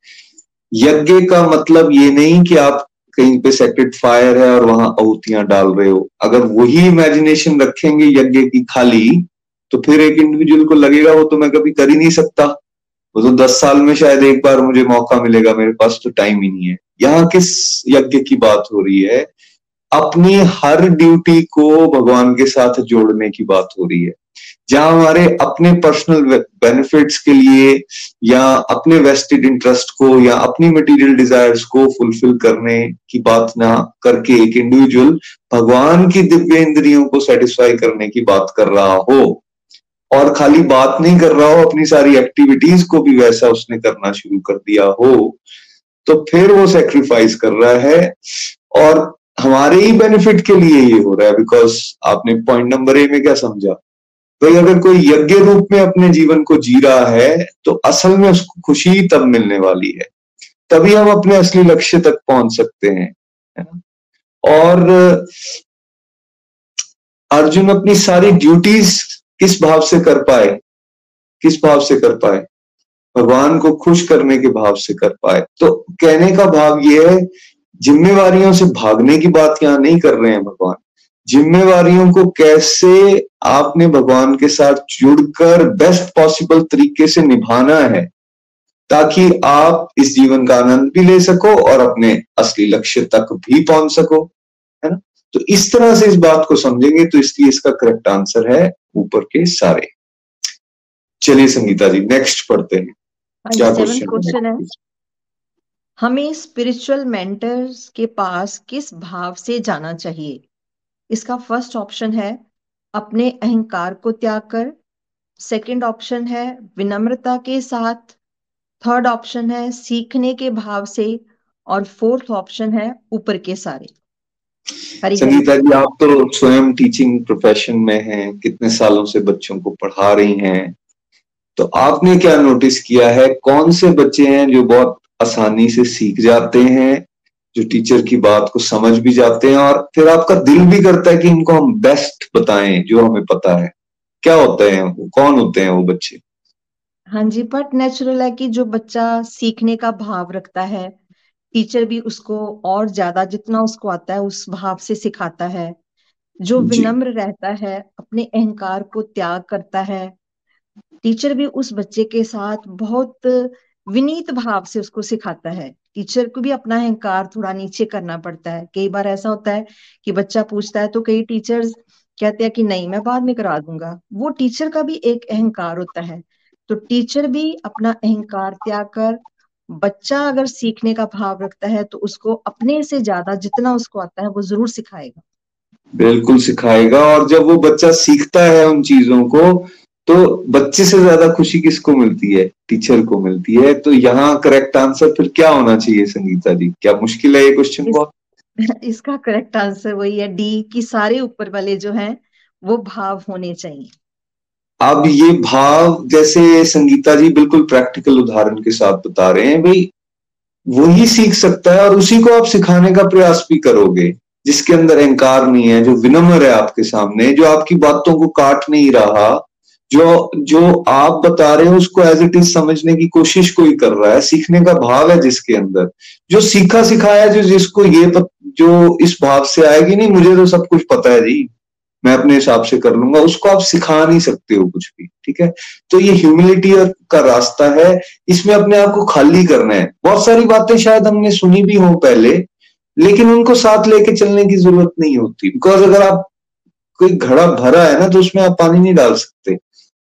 यज्ञ का मतलब ये नहीं कि आप कहीं पे सेक्रेट फायर है और वहाँ आहुतियाँ डाल रहे हो। अगर वही इमेजिनेशन रखेंगे यज्ञ की खाली तो फिर एक इंडिविजुअल को लगेगा वो तो मैं कभी कर ही नहीं सकता। वो तो दस साल में शायद एक बार मुझे मौका मिलेगा, मेरे पास तो टाइम ही नहीं है। यहाँ किस यज्ञ की बात हो रही है? अपनी हर ड्यूटी को भगवान के साथ जोड़ने की बात हो रही है। जहाँ हमारे अपने पर्सनल बेनिफिट्स के लिए या अपने वेस्टेड इंटरेस्ट को या अपनी मटेरियल डिजायर्स को फुलफिल करने की बात ना करके एक इंडिविजुअल भगवान की दिव्य इंद्रियों को सेटिस्फाई करने की बात कर रहा हो। और खाली बात नहीं कर रहा हो, अपनी सारी एक्टिविटीज़ को भी वैसा उसने करना शुरू कर दिया हो तो फिर वो सेक्रीफाइस कर रहा है। और हमारे ही बेनिफिट के लिए ये हो रहा है बिकॉज़ आपने पॉइंट नंबर ए में क्या समझा? भाई, अगर कोई यज्ञ रूप में अपने जीवन को जी रहा है तो असल में उसको खुशी तब मिलने वाली है। तभी हम अपने असली लक्ष्य तक पहुँच सकते हैं और अर्जुन अपनी सारी ड्यूटीज़ किस भाव से कर पाए? किस भाव से कर पाए? भगवान को खुश करने के भाव से कर पाए। तो कहने का भाव ये है, जिम्मेवारियों से भागने की बात यहाँ नहीं कर रहे हैं भगवान। जिम्मेवारियों को कैसे आपने भगवान के साथ जुड़कर बेस्ट पॉसिबल तरीके से निभाना है, ताकि आप इस जीवन का आनंद भी ले सको और अपने असली लक्ष्य तक भी पहुँच सको। तो इस तरह से इस बात को समझेंगे तो इसलिए इसका करेक्ट आंसर है ऊपर के सारे। चलिए संगीता जी नेक्स्ट पढ़ते हैं। हाँ क्या क्वेश्चन है? हमें स्पिरिचुअल मेंटर्स के पास किस भाव से जाना चाहिए? इसका फ़र्स्ट ऑप्शन है अपने अहंकार को त्याग कर। सेकंड ऑप्शन है विनम्रता के साथ। थर्ड ऑप्शन है सीखने के भाव से। और फोर्थ ऑप्शन है ऊपर के सारे। संगीता जी आप तो स्वयं टीचिंग प्रोफेशन में हैं कितने सालों से बच्चों को पढ़ा रही हैं। तो आपने क्या नोटिस किया है कौन से बच्चे हैं जो बहुत आसानी से सीख जाते हैं जो टीचर की बात को समझ भी जाते हैं और फिर आपका दिल भी करता है कि इनको हम बेस्ट बताएँ जो हमें पता है। क्या होते हैं वो कौन होते हैं वो बच्चे? हाँ जी बट नेचुरल है कि जो बच्चा सीखने का भाव रखता है टीचर भी उसको और ज़्यादा जितना उसको आता है उस भाव से सिखाता है। जो विनम्र रहता है अपने अहंकार को त्याग करता है। टीचर भी उस बच्चे के साथ बहुत विनीत भाव से उसको सिखाता है। टीचर को भी अपना अहंकार थोड़ा नीचे करना पड़ता है। कई बार ऐसा होता है कि बच्चा पूछता है तो कई टीचर्स कहते हैं कि नहीं मैं बाद में करा दूँगा। वो टीचर का भी एक अहंकार होता है। तो टीचर भी अपना अहंकार त्याग कर बच्चा अगर सीखने का भाव रखता है तो उसको अपने से ज़्यादा जितना उसको आता है वो ज़रूर सिखाएगा। बिल्कुल सिखाएगा और जब वो बच्चा सीखता है उन चीज़ों को तो बच्चे से ज़्यादा खुशी किसको मिलती है? टीचर को मिलती है। तो यहाँ करेक्ट आंसर फिर क्या होना चाहिए संगीता जी? क्या मुश्किल है ये क्वेश्चन को? इसका करेक्ट आंसर वही है डी कि सारे ऊपर वाले जो हैं वो भाव होने चाहिए। अब ये भाव जैसे संगीता जी बिल्कुल प्रैक्टिकल उदाहरण के साथ बता रहे हैं भाई वही सीख सकता है और उसी को आप सिखाने का प्रयास भी करोगे जिसके अंदर अहंकार नहीं है जो विनम्र है आपके सामने जो आपकी बातों को काट नहीं रहा जो जो आप बता रहे हो उसको एज इट इज़ समझने की कोशिश कोई कर रहा है सीखने का भाव है जिसके अंदर जो सीखा सिखाया जो जिसको ये पत, जो इस भाव से आएगी नहीं मुझे तो सब कुछ पता है जी। मैं अपने हिसाब से कर लूँगा, उसको आप सिखा नहीं सकते हो कुछ भी, ठीक है? तो ये ह्यूमिलिटी का रास्ता है, इसमें अपने आप को खाली करना है। बहुत सारी बातें शायद हमने सुनी भी हो पहले, लेकिन उनको साथ लेके चलने की ज़रूरत नहीं होती। बिकॉज़ अगर आप कोई घड़ा भरा है ना तो उसमें आप पानी नहीं डाल सकते।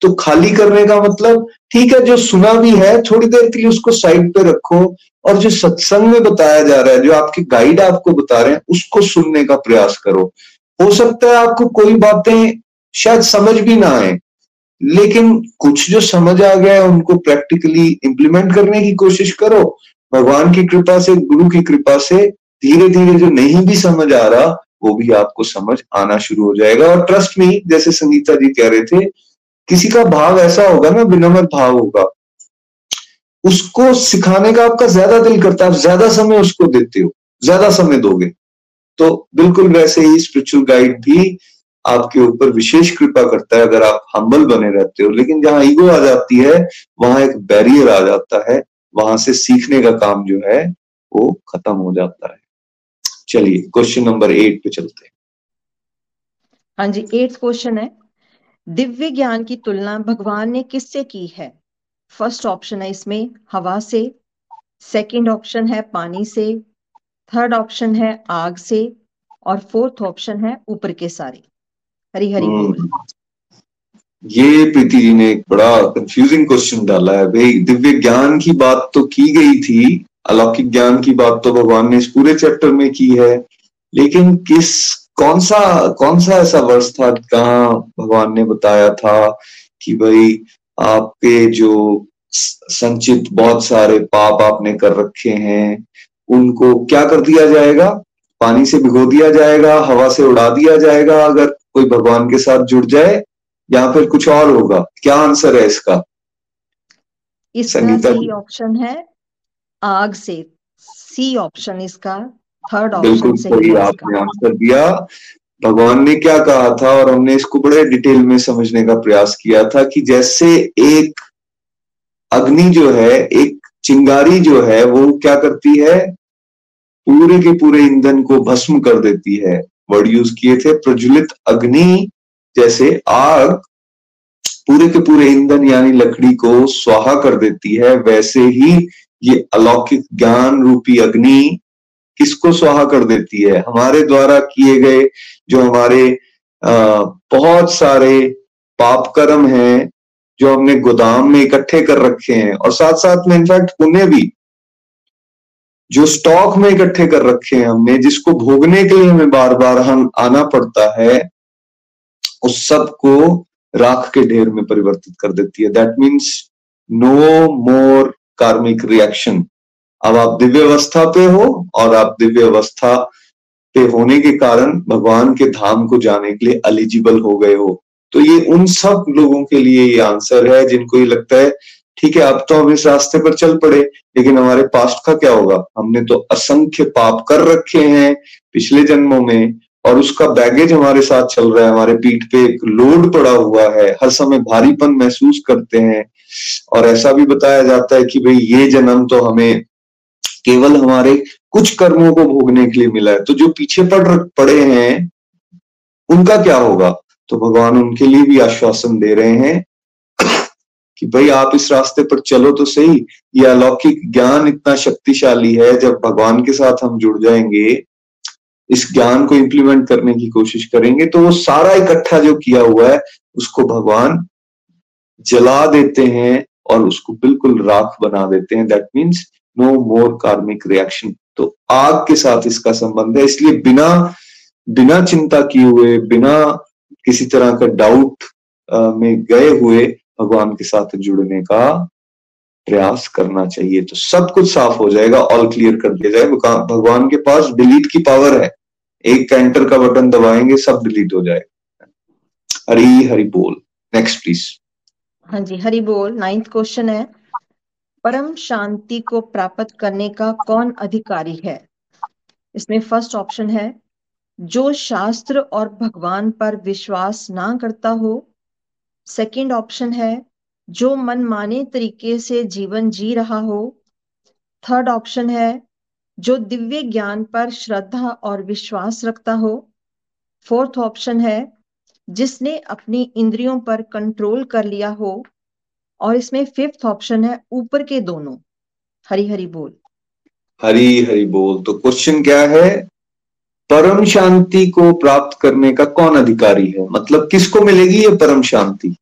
तो खाली करने का मतलब ठीक है, जो सुना भी है, थोड़ी देर के लिए उसको साइड पे रखो, और जो सत्संग में बताया जा रहा है, जो आपके गाइड आपको बता रहे हैं, उसको सुनने का प्रयास करो। हो सकता है आपको कोई बातें शायद समझ भी ना आए, लेकिन कुछ जो समझ आ गया है, उनको प्रैक्टिकली इंप्लीमेंट करने की कोशिश करो। भगवान की कृपा से, गुरु की कृपा से धीरे धीरे जो नहीं भी समझ आ रहा, वो भी आपको समझ आना शुरू हो जाएगा। और ट्रस्ट में जैसे संगीता जी कह रहे थे, किसी का भाव ऐसा होगा ना, विनम्र भाव होगा, उसको सिखाने का आपका ज़्यादा दिल करता है। आप ज़्यादा समय उसको देते हो, ज़्यादा समय दोगे। तो बिल्कुल वैसे ही स्पिरिचुअल गाइड भी आपके ऊपर विशेष कृपा करता है, अगर आप हम्बल बने रहते हो। लेकिन जहाँ ईगो आ जाती है, वहाँ एक बैरियर आ जाता है, वहाँ से सीखने का काम जो है, वो खत्म हो जाता है। चलिए क्वेश्चन नंबर एट पे चलते हैं। हाँ जी एट क्वेश्चन है। दिव्य ज्ञान की तुलना भगवान ने किससे की है? फ़र्स्ट ऑप्शन है इसमें हवा से। सेकंड ऑप्शन है पानी से। थर्ड ऑप्शन है आग से और फोर्थ ऑप्शन है ऊपर के सारे। हरी हरी बोल। हम्म। ये प्रीति जी ने एक बड़ा कंफ्यूजिंग क्वेश्चन डाला है। भाई दिव्य ज्ञान की बात तो की गई थी अलौकिक ज्ञान की बात तो भगवान ने इस पूरे चैप्टर में की है। लेकिन किस कौन सा कौन सा ऐसा वर्ष था कहा भगवान ने बताया था कि भाई आपके जो संचित बहुत सारे पाप आपने कर रखे हैं उनको क्या कर दिया जाएगा? पानी से भिगो दिया जाएगा हवा से उड़ा दिया जाएगा अगर कोई भगवान के साथ जुड़ जाए या फिर कुछ और होगा। क्या आंसर है इसका? इसका ऑप्शन है आग से। सी ऑप्शन इसका थर्ड ऑप्शन बिल्कुल सही आपने आंसर दिया। भगवान ने क्या कहा था और हमने इसको बड़े डिटेल में समझने का प्रयास किया था कि जैसे एक अग्नि जो है एक चिंगारी जो है वो क्या करती है? पूरे के पूरे ईंधन को भस्म कर देती है। वर्ड यूज़ किए थे प्रज्वलित अग्नि जैसे आग पूरे के पूरे ईंधन यानी लकड़ी को स्वाहा कर देती है। वैसे ही ये अलौकिक ज्ञान रूपी अग्नि किसको स्वाहा कर देती है? हमारे द्वारा किए गए जो हमारे आ, बहुत सारे पाप कर्म हैं जो हमने गोदाम में इकट्ठे कर रखे हैं और साथ साथ में इनफैक्ट पुण्य भी, जो स्टॉक में इकट्ठे कर रखे हैं हमने, जिसको भोगने के लिए हमें बार बार हम आना पड़ता है, उस सबको राख के ढेर में परिवर्तित कर देती है। दैट मीन्स नो मोर कार्मिक रिएक्शन अब आप दिव्य अवस्था पे हो और आप दिव्य अवस्था पे होने के कारण भगवान के धाम को जाने के लिए एलिजिबल हो गए हो। तो ये उन सब लोगों के लिए ये आंसर है जिनको ये लगता है, ठीक है, अब तो हम इस रास्ते पर चल पड़े, लेकिन हमारे पास्ट का क्या होगा? हमने तो असंख्य पाप कर रखे हैं पिछले जन्मों में, और उसका बैगेज हमारे साथ चल रहा है, हमारे पीठ पे एक लोड पड़ा हुआ है, हर समय भारीपन महसूस करते हैं, और ऐसा भी बताया जाता है कि भाई ये जन्म तो हमें केवल हमारे कुछ कर्मों को भोगने के लिए मिला है। तो जो पीछे पड़ पड़े हैं, उनका क्या होगा? तो भगवान उनके लिए भी आश्वासन दे रहे हैं कि भाई आप इस रास्ते पर चलो तो सही। ये अलौकिक ज्ञान इतना शक्तिशाली है, जब भगवान के साथ हम जुड़ जाएँगे, इस ज्ञान को इंप्लीमेंट करने की कोशिश करेंगे तो वो सारा इकट्ठा जो किया हुआ है, उसको भगवान जला देते हैं और उसको बिल्कुल राख बना देते हैं। दैट मीन्स नो मोर कार्मिक रिएक्शन तो आग के साथ इसका संबंध है। इसलिए बिना बिना चिंता किए हुए, बिना किसी तरह का डाउट में गए हुए भगवान के साथ जुड़ने का प्रयास करना चाहिए। तो सब कुछ साफ़ हो जाएगा ऑल क्लियर कर दिया जाएगा। भगवान के पास डिलीट की पावर है। एक कैंटर का बटन दबाएँगे, सब डिलीट हो जाएगा। हरी हरी बोल। नेक्स्ट प्लीज़ हाँ जी, हरी बोल। नाइन्थ क्वेश्चन है। परम शांति को प्राप्त करने का कौन अधिकारी है? इसमें फ़र्स्ट ऑप्शन है जो शास्त्र और भगवान पर विश्वास ना करता हो। सेकंड ऑप्शन है, जो मन माने तरीके से जीवन जी रहा हो। थर्ड ऑप्शन है, जो दिव्य ज्ञान पर श्रद्धा और विश्वास रखता हो। फोर्थ ऑप्शन है, जिसने अपनी इंद्रियों पर कंट्रोल कर लिया हो। और इसमें फिफ्थ ऑप्शन है, ऊपर के दोनों। हरी हरी बोल। हरी हरी बोल तो क्वेश्चन क्या है? परम शांति को प्राप्त करने का कौन अधिकारी है? मतलब किसको मिलेगी ये परम शांति?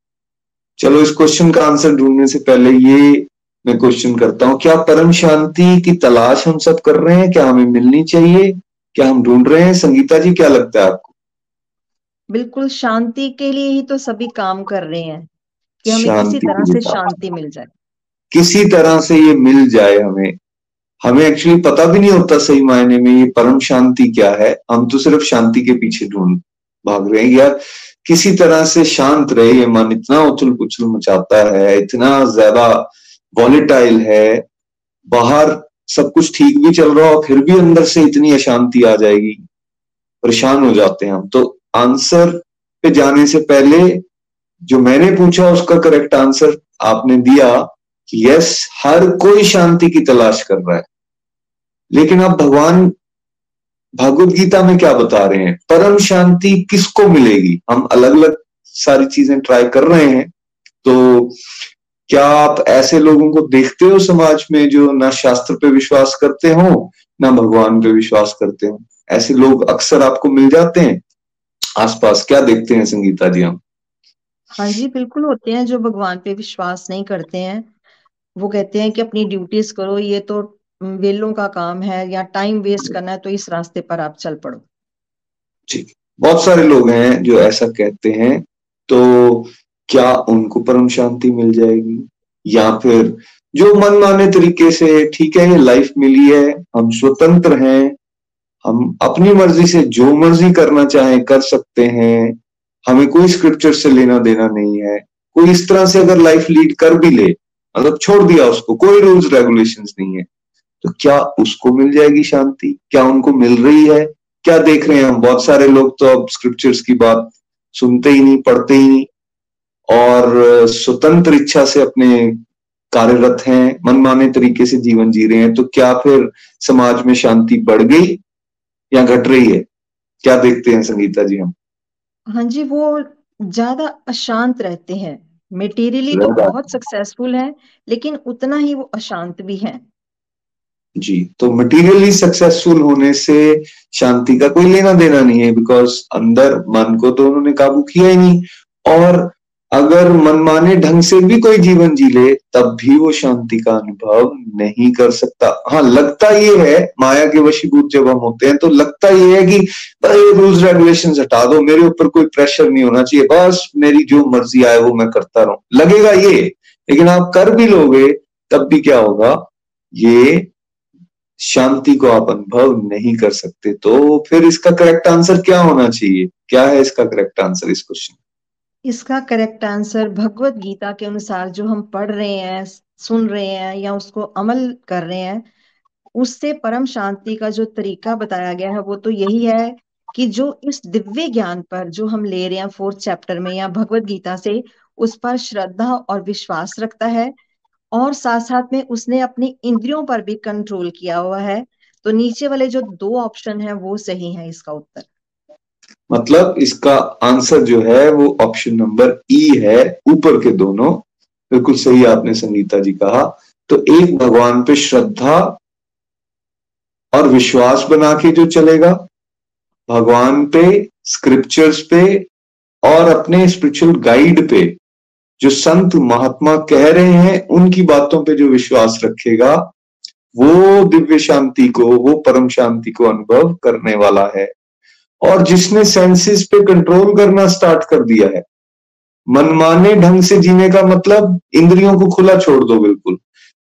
चलो इस क्वेश्चन का आंसर ढूँढने से पहले ये मैं क्वेश्चन करता हूँ। क्या परम शांति की तलाश हम सब कर रहे हैं? क्या हमें मिलनी चाहिए? क्या हम ढूंढ रहे हैं? संगीता जी क्या लगता है आपको? बिल्कुल शांति के लिए ही तो सभी काम कर रहे हैं कि हमें किसी तरह से शांति मिल जाए। किसी तरह से ये मिल जाए हमें। हमें एक्चुअली पता भी नहीं होता सही मायने में ये परम शांति क्या है। हम तो सिर्फ़ शांति के पीछे ढूंढ, भाग रहे हैं। यार, किसी तरह से शांत रहे, ये मन इतना उछल पुछल मचाता है, इतना ज़्यादा वॉलिटाइल है। बाहर सब कुछ ठीक भी चल रहा हो, फिर भी अंदर से इतनी अशांति आ जाएगी। परेशान हो जाते हैं हम। तो आंसर पे जाने से पहले जो मैंने पूछा उसका करेक्ट आंसर आपने दिया कि यस हर कोई शांति की तलाश कर रहा है। लेकिन अब भगवान भगवत गीता में क्या बता रहे हैं? परम शांति किसको मिलेगी? हम अलग अलग सारी चीज़ें ट्राई कर रहे हैं। तो क्या आप ऐसे लोगों को देखते हो समाज में जो ना शास्त्र पे विश्वास करते हो, ना भगवान पे विश्वास करते हो? ऐसे लोग अक्सर आपको मिल जाते हैं? आसपास क्या देखते हैं संगीता जी हम? हाँ जी, बिल्कुल होते हैं जो भगवान पे विश्वास नहीं करते हैं। वो कहते हैं कि अपनी ड्यूटीज़ करो, ये तो वेलों का काम है या टाइम वेस्ट करना है तो इस रास्ते पर आप चल पड़ो। ठीक बहुत सारे लोग हैं जो ऐसा कहते हैं तो क्या उनको परम शांति मिल जाएगी? या फिर जो मन माने तरीके से ठीक है ये लाइफ मिली है हम स्वतंत्र हैं हम अपनी मर्ज़ी से जो मर्ज़ी करना चाहें कर सकते हैं हमें कोई स्क्रिप्चर से लेना देना नहीं है कोई इस तरह से अगर लाइफ लीड कर भी ले मतलब छोड़ दिया उसको कोई रूल्स रेगुलेशन नहीं है तो क्या उसको मिल जाएगी शांति? क्या उनको मिल रही है? क्या देख रहे हैं हम? बहुत सारे लोग तो अब स्क्रिप्चर्स की बात सुनते ही नहीं पढ़ते ही नहीं। और स्वतंत्र इच्छा से अपने कार्यरत हैं मनमाने तरीके से जीवन जी रहे हैं तो क्या फिर समाज में शांति बढ़ गई या घट रही है? क्या देखते हैं संगीता जी हम? हाँ जी वो ज़्यादा अशांत रहते हैं। मेटीरियली तो बहुत सक्सेसफुल है लेकिन उतना ही वो अशांत भी है। जी तो मटेरियली सक्सेसफुल होने से शांति का कोई लेना देना नहीं है बिकॉज़ अंदर मन को तो उन्होंने काबू किया ही नहीं। और अगर मनमाने ढंग से भी कोई जीवन जी ले, तब भी वो शांति का अनुभव नहीं कर सकता। हाँ लगता ये है, माया के वशीभूत जब हम होते हैं तो लगता ये है कि रूल्स रेगुलेशन हटा दो, मेरे ऊपर कोई प्रेशर नहीं होना चाहिए, बस मेरी जो मर्ज़ी आए, वो मैं करता रहूँ। लगेगा ये, लेकिन आप कर भी लोगे, तब भी क्या होगा? ये शांति को आप अनुभव नहीं कर सकते तो फिर इसका करेक्ट आंसर क्या होना चाहिए? क्या है इसका करेक्ट आंसर इस क्वेश्चन इसका करेक्ट आंसर भगवत गीता के अनुसार जो हम पढ़ रहे हैं, सुन रहे हैं या उसको अमल कर रहे हैं, उससे परम शांति का जो तरीका बताया गया है वो तो यही है कि जो इस दिव्य ज्ञान पर जो हम ले रहे हैं फोर्थ चैप्टर में या भगवत गीता से, उस पर श्रद्धा और विश्वास रखता है। और साथ साथ में उसने अपनी इंद्रियों पर भी कंट्रोल किया हुआ है। तो नीचे वाले जो दो ऑप्शन है, वो सही है इसका उत्तर। मतलब इसका आंसर जो है, वो ऑप्शन नंबर ई है, ऊपर के दोनों। बिल्कुल सही आपने संगीता जी कहा। तो एक भगवान पे श्रद्धा और विश्वास बना के जो चलेगा, भगवान पे स्क्रिप्चर्स पे और अपने स्पिरिचुअल गाइड पे जो संत महात्मा कह रहे हैं, उनकी बातों पे जो विश्वास रखेगा, वो दिव्य शांति को, वो परम शांति को अनुभव करने वाला है। और जिसने सेंसेस पे कंट्रोल करना स्टार्ट कर दिया है, मनमाने ढंग से जीने का मतलब इंद्रियों को खुला छोड़ दो बिल्कुल।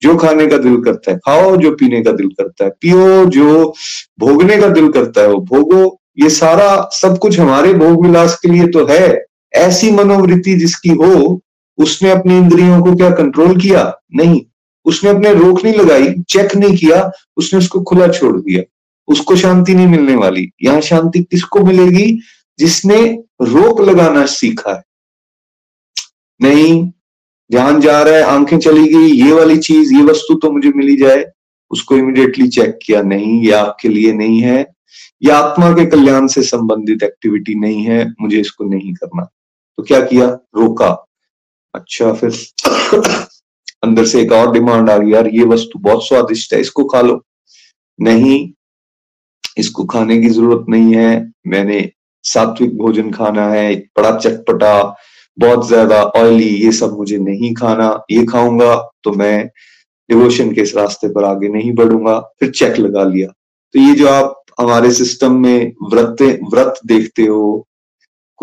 जो खाने का दिल करता है, खाओ, जो पीने का दिल करता है, पियो, जो भोगने का दिल करता है, वो भोगो। ये सारा सब कुछ हमारे भोग विलास के लिए तो है। ऐसी मनोवृत्ति जिसकी हो उसने अपनी इंद्रियों को क्या कंट्रोल किया? नहीं। उसने अपने रोक नहीं लगाई चेक नहीं किया, उसने उसको खुला छोड़ दिया। उसको शांति नहीं मिलने वाली। यहाँ शांति किसको मिलेगी? जिसने रोक लगाना सीखा है। नहीं ध्यान जा रहा है, आँखें चली गई, ये वाली चीज़, ये वस्तु तो मुझे मिली जाए। उसको इमिडिएटली चेक किया, नहीं, ये आपके लिए नहीं है। ये आत्मा के कल्याण से संबंधित एक्टिविटी नहीं है, मुझे इसको नहीं करना। तो क्या किया? रोका। अच्छा फिर अंदर से एक और डिमांड आ गई, यार, ये वस्तु बहुत स्वादिष्ट है, इसको खा लो। नहीं, इसको खाने की ज़रूरत नहीं है, मैंने सात्विक भोजन खाना है बड़ा चटपटा, बहुत ज़्यादा ऑयली ये सब मुझे नहीं खाना, ये खाऊँगा तो मैं डिवोशन के इस रास्ते पर आगे नहीं बढ़ूँगा। फिर चेक लगा लिया। तो ये जो आप हमारे सिस्टम में व्रत व्रत देखते हो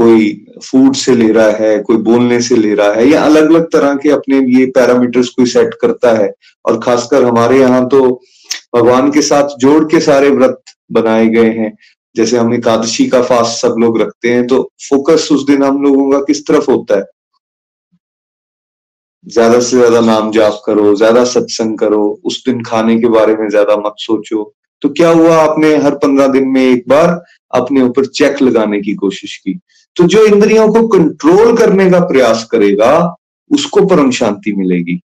कोई फ़ूड से ले रहा है, कोई बोलने से ले रहा है, या अलग अलग तरह के अपने ये पैरामीटर्स कोई सेट करता है। और खासकर हमारे यहाँ तो भगवान के साथ जोड़ के सारे व्रत बनाए गए हैं। जैसे हम एकादशी का फास्ट सब लोग रखते हैं तो फोकस उस दिन हम लोगों का किस तरफ़ होता है? ज़्यादा से ज़्यादा नाम जाप करो, ज़्यादा सत्संग करो, उस दिन खाने के बारे में ज़्यादा मत सोचो। तो क्या हुआ, आपने हर पंद्रह दिन में एक बार अपने ऊपर चेक लगाने की कोशिश की? तो जो इंद्रियों को कंट्रोल करने का प्रयास करेगा, उसको परम शांति मिलेगी।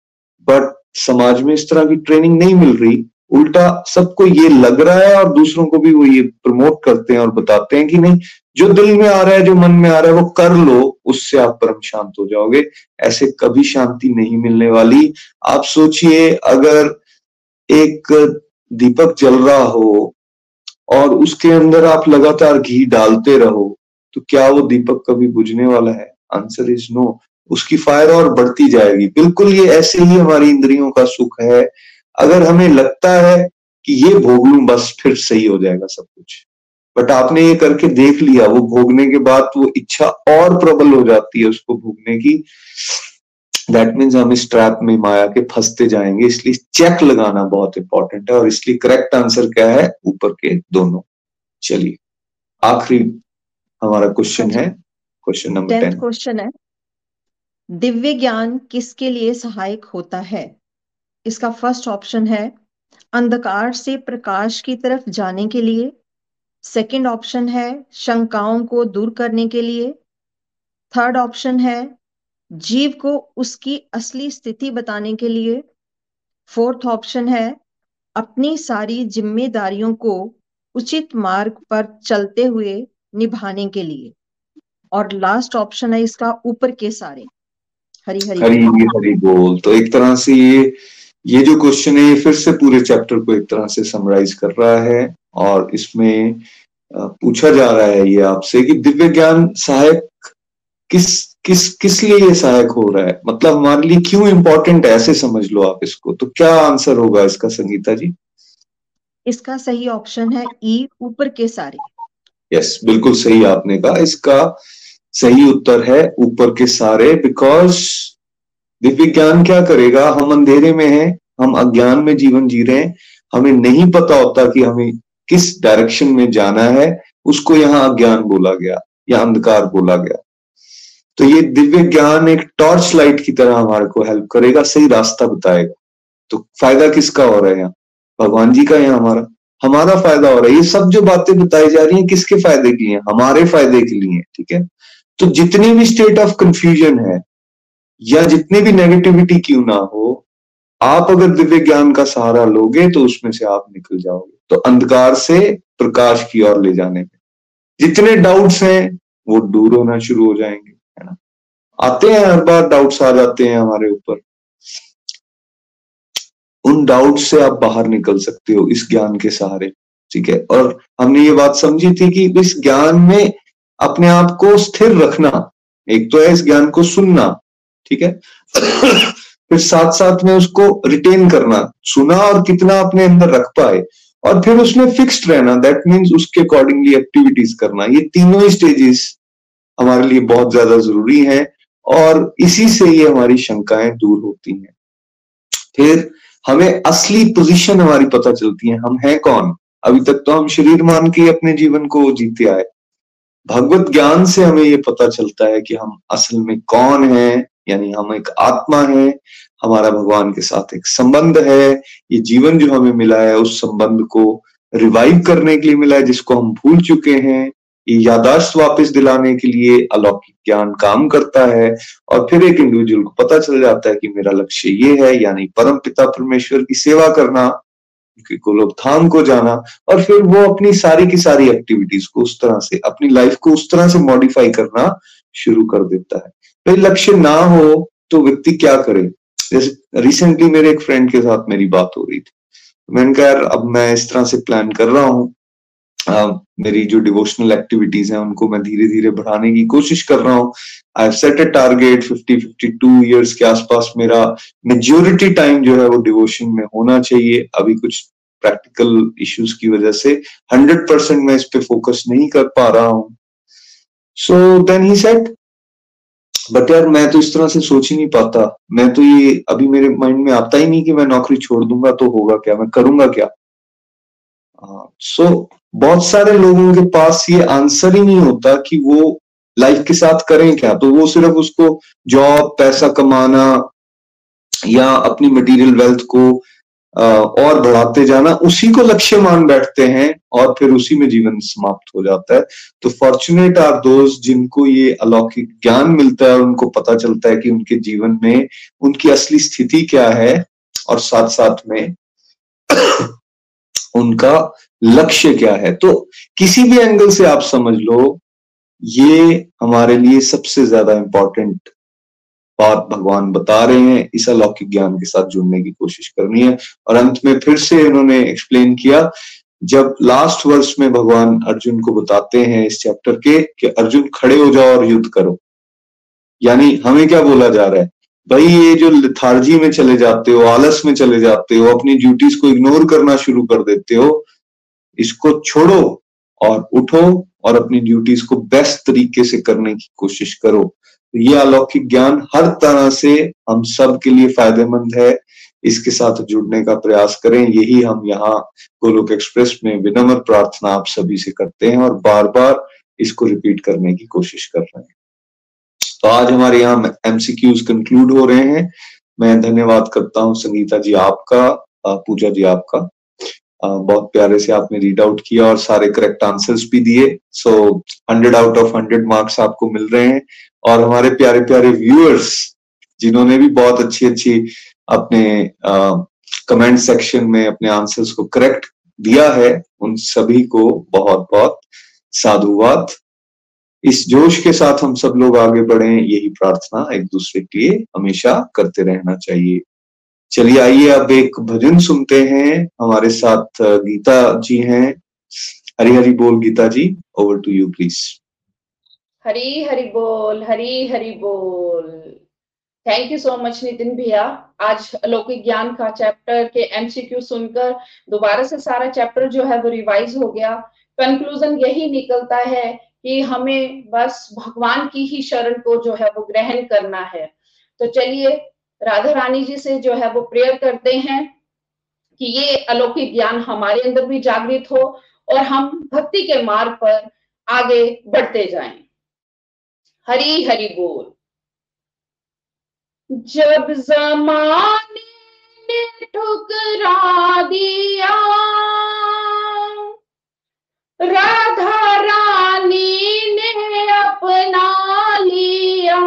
बट समाज में इस तरह की ट्रेनिंग नहीं मिल रही। उल्टा सबको ये लग रहा है और दूसरों को भी वो ये प्रमोट करते हैं और बताते हैं कि नहीं, जो दिल में आ रहा है, जो मन में आ रहा है, वो कर लो, उससे आप परम शांत हो जाओगे। ऐसे कभी शांति नहीं मिलने वाली। आप सोचिए, अगर एक दीपक जल रहा हो और उसके अंदर आप लगातार घी डालते रहो तो क्या वो दीपक कभी बुझने वाला है? आंसर इज़ नो उसकी फायर और बढ़ती जाएगी। बिल्कुल ये ऐसे ही हमारी इंद्रियों का सुख है। अगर हमें लगता है कि ये भोग लू बस फिर सही हो जाएगा सब कुछ। बट आपने ये करके देख लिया, वो भोगने के बाद वो इच्छा और प्रबल हो जाती है उसको भोगने की। दैट मीन्स हम इस ट्रैप में माया के फंसते जाएँगे, इसलिए चेक लगाना बहुत इंपॉर्टेंट है और इसलिए करेक्ट आंसर क्या है? ऊपर के दोनों। चलिए, आखिरी हमारा क्वेश्चन है। क्वेश्चन नंबर टेन क्वेश्चन है। दिव्य ज्ञान किसके लिए सहायक होता है? इसका फ़र्स्ट ऑप्शन है अंधकार से प्रकाश की तरफ़ जाने के लिए। सेकंड ऑप्शन है शंकाओं को दूर करने के लिए। थर्ड ऑप्शन है जीव को उसकी असली स्थिति बताने के लिए। फोर्थ ऑप्शन है अपनी सारी जिम्मेदारियों को उचित मार्ग पर चलते हुए निभाने के लिए। और लास्ट ऑप्शन है इसका ऊपर के सारे। हरी हरी हरी हरी बोल। तो एक तरह से ये ये जो क्वेश्चन है ये फिर से पूरे चैप्टर को एक तरह से समराइज कर रहा है और इसमें पूछा जा रहा है ये आपसे कि दिव्य ज्ञान सहायक किस किस किस लिए ये सहायक हो रहा है? मतलब हमारे लिए क्यों इंपॉर्टेंट है? ऐसे समझ लो आप इसको। तो क्या आंसर होगा इसका संगीता जी? इसका सही ऑप्शन है ई ऊपर के सारे। यस बिल्कुल सही आपने कहा। इसका सही उत्तर है ऊपर के सारे बिकॉज़ दिव्य ज्ञान क्या करेगा? हम अंधेरे में हैं, हम अज्ञान में जीवन जी रहे हैं। हमें नहीं पता होता कि हमें किस डायरेक्शन में जाना है। उसको यहाँ अज्ञान बोला गया या अंधकार बोला गया। तो ये दिव्य ज्ञान एक टॉर्च लाइट की तरह हमारे को हेल्प करेगा, सही रास्ता बताएगा। तो फ़ायदा किसका हो रहा है यहाँ? भगवान जी का यहाँ हमारा। हमारा फ़ायदा हो रहा है। ये सब जो बातें बताई जा रही हैं, किसके फ़ायदे के लिए? हमारे फ़ायदे के लिए, ठीक है? तो जितनी भी स्टेट ऑफ़ कंफ्यूजन है, या जितनी भी नेगेटिविटी क्यों ना हो, आप अगर दिव्य ज्ञान का सहारा लोगे तो उसमें से आप निकल जाओगे। तो अंधकार से प्रकाश की ओर ले जाने में। जितने डाउट्स हैं, वो दूर होना शुरू हो जाएँगे, है ना? आते हैं, हर बार डाउट्स आ जाते हैं हमारे ऊपर। उन डाउट से आप बाहर निकल सकते हो इस ज्ञान के सहारे, ठीक है? और हमने ये बात समझी थी कि इस ज्ञान में अपने आप को स्थिर रखना, एक तो है इस ज्ञान को सुनना, ठीक है? फिर साथ साथ में उसको रिटेन करना, सुना और कितना अपने अंदर रख पाए, और फिर उसमें फिक्स्ड रहना दैट मीन्स उसके अकॉर्डिंगली एक्टिविटीज़ करना, ये तीनों ही स्टेजेस हमारे लिए बहुत ज़्यादा ज़रूरी है, और इसी से ही हमारी शंकाएँ दूर होती हैं। फिर हमें असली पोजीशन हमारी पता चलती है, हम हैं कौन? अभी तक तो हम शरीर मान के अपने जीवन को जीते आए। भगवत ज्ञान से हमें ये पता चलता है कि हम असल में कौन है, यानी हम एक आत्मा है, हमारा भगवान के साथ एक संबंध है, ये जीवन जो हमें मिला है, उस संबंध को रिवाइव करने के लिए मिला है, जिसको हम भूल चुके हैं। यादाश्त वापस दिलाने के लिए अलौकिक ज्ञान काम करता है और फिर एक इंडिविजुअल को पता चल जाता है कि मेरा लक्ष्य ये है, यानी परम पिता परमेश्वर की सेवा करना, उनके गोलोक धाम को जाना और फिर वो अपनी सारी की सारी एक्टिविटीज़ को उस तरह से, अपनी लाइफ को उस तरह से मॉडिफाई करना शुरू कर देता है। भाई, लक्ष्य ना हो तो व्यक्ति क्या करे? जैसे रिसेंटली मेरे एक फ्रेंड के साथ मेरी बात हो रही थी। मैंने कहा, यार, अब मैं इस तरह से प्लान कर रहा हूँ मेरी जो डिवोशनल एक्टिविटीज़ हैं, उनको मैं धीरे धीरे बढ़ाने की कोशिश कर रहा हूँ। I set a target 50 52 years के आसपास मेरा मेजोरिटी टाइम जो है वो डिवोशन में होना चाहिए। अभी कुछ प्रैक्टिकल इश्यूज़ की वजह से 100 परसेंट मैं इस पे फोकस नहीं कर पा रहा हूँ। So then he set but यार, मैं तो इस तरह से सोच ही नहीं पाता। मैं तो ये अभी मेरे माइंड में आता ही नहीं कि मैं नौकरी छोड़ दूँगा तो होगा क्या? मैं करूँगा क्या? सो so, बहुत सारे लोगों के पास ये आंसर ही नहीं होता कि वो लाइफ के साथ करें क्या। तो वो सिर्फ़ उसको जॉब पैसा कमाना या अपनी मटेरियल वेल्थ को और बढ़ाते जाना उसी को लक्ष्य मान बैठते हैं और फिर उसी में जीवन समाप्त हो जाता है। तो फॉर्चुनेट आर दोस्त जिनको ये अलौकिक ज्ञान मिलता है उनको पता चलता है कि उनके जीवन में उनकी असली स्थिति क्या है और साथ साथ में उनका लक्ष्य क्या है? तो किसी भी एंगल से आप समझ लो, ये हमारे लिए सबसे ज़्यादा इंपॉर्टेंट बात भगवान बता रहे हैं। इस अलौकिक ज्ञान के साथ जुड़ने की कोशिश करनी है। और अंत में फिर से उन्होंने एक्सप्लेन किया, जब लास्ट वर्ष में भगवान अर्जुन को बताते हैं इस चैप्टर के, कि अर्जुन खड़े हो जाओ और युद्ध करो। यानी हमें क्या बोला जा रहा है? भाई, ये जो लिथार्जी में चले जाते हो, आलस में चले जाते हो, अपनी ड्यूटीज़ को इग्नोर करना शुरू कर देते हो, इसको छोड़ो और उठो और अपनी ड्यूटीज़ को बेस्ट तरीके से करने की कोशिश करो। तो ये अलौकिक ज्ञान हर तरह से हम सब के लिए फ़ायदेमंद है। इसके साथ जुड़ने का प्रयास करें। यही हम यहाँ गोलोक एक्सप्रेस में विनम्र प्रार्थना आप सभी से करते हैं और बार बार इसको रिपीट करने की कोशिश कर रहे हैं। तो आज हमारे यहाँ एमसीक्यूज कंक्लूड हो रहे हैं। मैं धन्यवाद करता हूँ संगीता जी आपका पूजा जी आपका। बहुत प्यारे से आपने रीड आउट किया और सारे करेक्ट आंसर्स भी दिए। So hundred out of hundred marks आपको मिल रहे हैं। और हमारे प्यारे प्यारे व्यूअर्स जिन्होंने भी बहुत अच्छी अच्छी अपने कमेंट सेक्शन में अपने आंसर्स को करेक्ट दिया है, उन सभी को बहुत बहुत साधुवाद। इस जोश के साथ हम सब लोग आगे बढ़े, यही प्रार्थना एक दूसरे के लिए हमेशा करते रहना चाहिए। चलिए आइए, अब एक भजन सुनते हैं। हमारे साथ गीता जी हैं। हरी हरी बोल Geeta ji over to you please Hari Hari बोल, हरी हरी बोल। Thank you so much Nitin भैया। आज अलौकिक ज्ञान का चैप्टर के एमसीक्यू सुनकर दोबारा से सारा चैप्टर जो है वो रिवाइज हो गया। कंक्लूजन यही निकलता है कि हमें बस भगवान की ही शरण को जो है वो ग्रहण करना है। तो चलिए, राधा रानी जी से जो है वो प्रेयर करते हैं कि ये अलौकिक ज्ञान हमारे अंदर भी जागृत हो और हम भक्ति के मार्ग पर आगे बढ़ते जाएँ। हरी हरि बोल। जब जमाने ने ठुकरा दिया राधा रानी ने अपना लिया।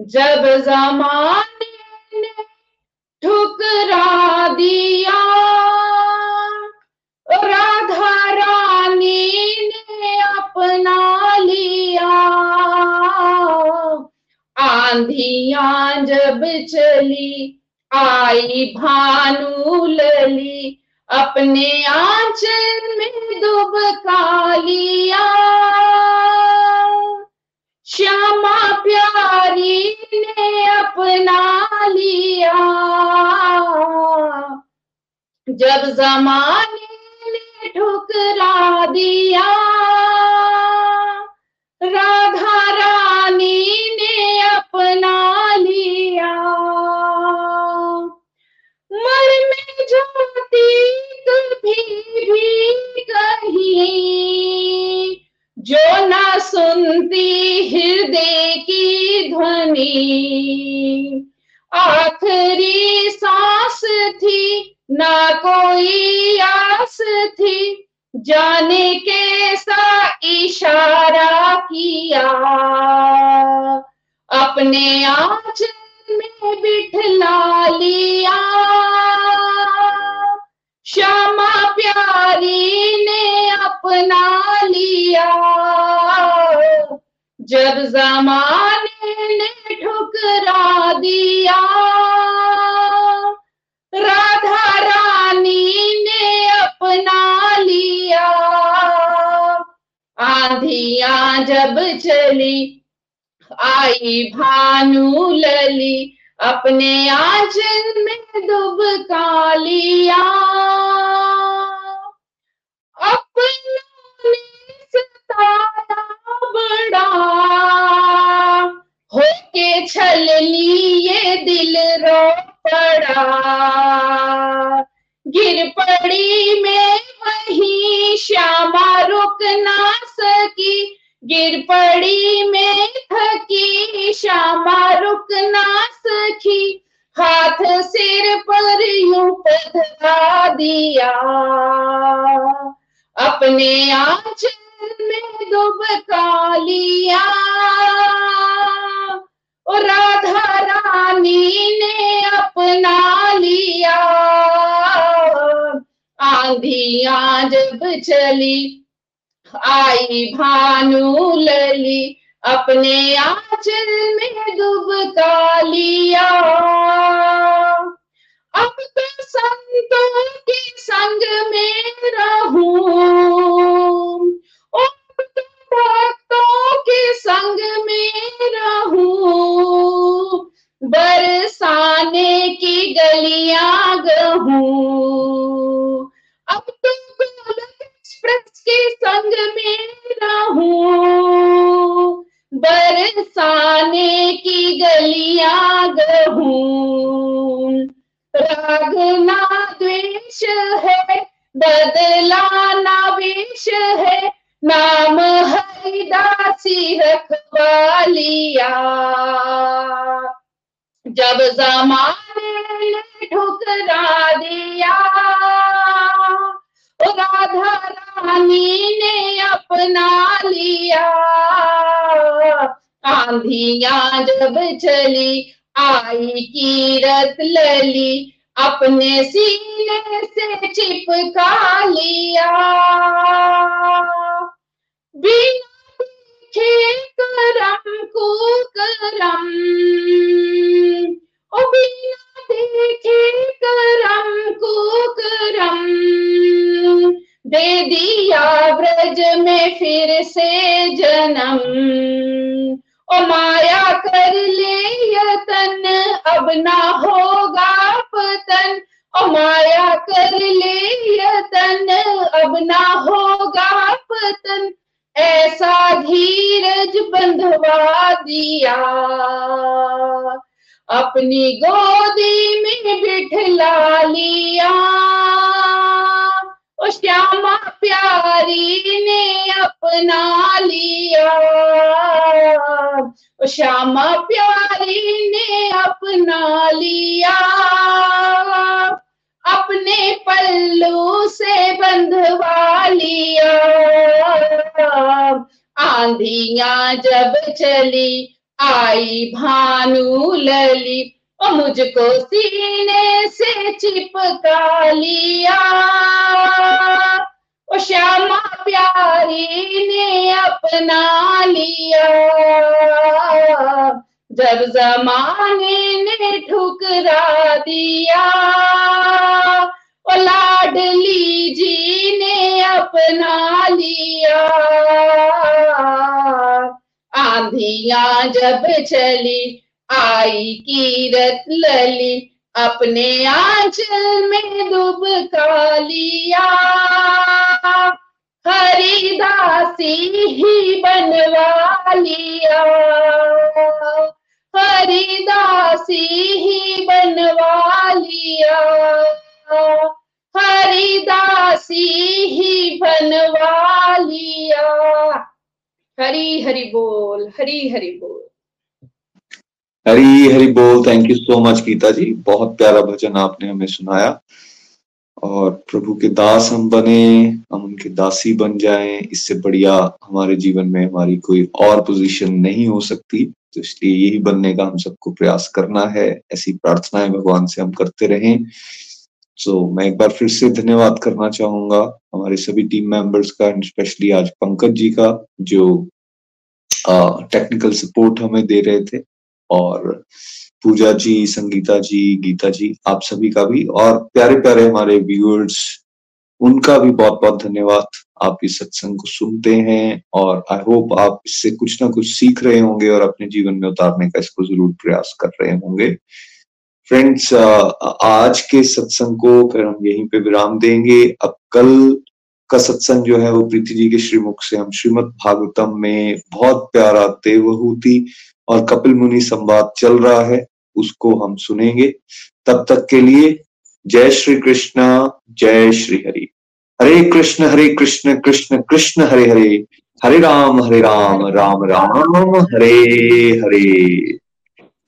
जब जमाने ने ठुकरा दिया राधा रानी ने अपना लिया। आंधिया जब चली, आई भानु लली अपने आंचल में दुब कालिया श्यामा प्यारी ने अपना लिया। जब जमाने ने ठुकरा दिया आंधिया जब चली आई भानु लली अपने आंचल में दुबका लिया अब तो संतों के संग में रहूँ तो भक्तों के संग में रहूँ, बरसाने की गलियाँ गहूं। अब तो एक्सप्रेस के संग में रहूँ बरसाने की गलियाँ गहूं राग ना द्वेष है बदला ना वेश है नाम हरिदासी रखवा लिया जब जमाने ने ठुकरा दिया राधा रानी ने अपना लिया। आंधिया जब चली, आई कीरत लली, अपने सीने से चिपका लिया। बिना देखे करम को करम ओ बिना देखे करम को करम दे दिया ब्रज में फिर से जन्म। ओ माया कर ले यतन, अब ना होगा पतन। ओ माया कर ले यतन, अब ना होगा पतन। ऐसा धीरज बंधवा दिया अपनी गोदी में बिठला लिया। श्यामा प्यारी ने अपना लिया। ओ श्यामा प्यारी ने अपना लिया। अपने पल्लू से बंधवा लिया। आंधिया जब चली, आई भानु लली। और मुझको सीने से चिपका लिया। ओ श्यामा प्यारी ने अपना लिया। जब जमाने ने ठुकरा दिया लाडली जी ने अपना लिया। आंधिया जब चली, आई कीरत लली, अपने आंचल में डुबका लिया। हरिदासी ही बनवा लिया। हरिदासी ही बनवा लिया। हरिदासी ही बनवा लिया हरी हरि बोल, हरी हरि बोल। हरी हरी बोल thank you so much Geeta ji. बहुत प्यारा भजन आपने हमें सुनाया। और प्रभु के दास हम बने, हम उनके दासी बन जाएँ। इससे बढ़िया हमारे जीवन में हमारी कोई और पोजीशन नहीं हो सकती। तो इसलिए यही बनने का हम सबको प्रयास करना है। ऐसी प्रार्थनाएँ भगवान से हम करते रहें। सो so, मैं एक बार फिर से धन्यवाद करना चाहूँगा हमारे सभी टीम मेंबर्स का एंड स्पेशली आज पंकज जी का जो टेक्निकल सपोर्ट हमें दे रहे थे। और पूजा जी संगीता जी गीता जी आप सभी का भी और प्यारे प्यारे हमारे व्यूअर्स उनका भी बहुत बहुत धन्यवाद। आप इस सत्संग को सुनते हैं और आई होप आप इससे कुछ ना कुछ सीख रहे होंगे और अपने जीवन में उतारने का इसको ज़रूर प्रयास कर रहे होंगे। फ्रेंड्स आज के सत्संग को फिर हम यहीं पे विराम देंगे। अब कल का सत्संग जो है वो प्रीति जी के श्रीमुख से हम श्रीमद भागवतम में बहुत प्यारा देवहूति और कपिल मुनि संवाद चल रहा है, उसको हम सुनेंगे। तब तक के लिए जय श्री कृष्ण, जय श्री हरि। हरे कृष्ण हरे कृष्ण कृष्ण कृष्ण, हरे हरे। हरे राम हरे राम राम राम, हरे हरे।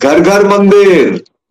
घर घर, मंदिर।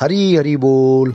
हरी हरी बोल।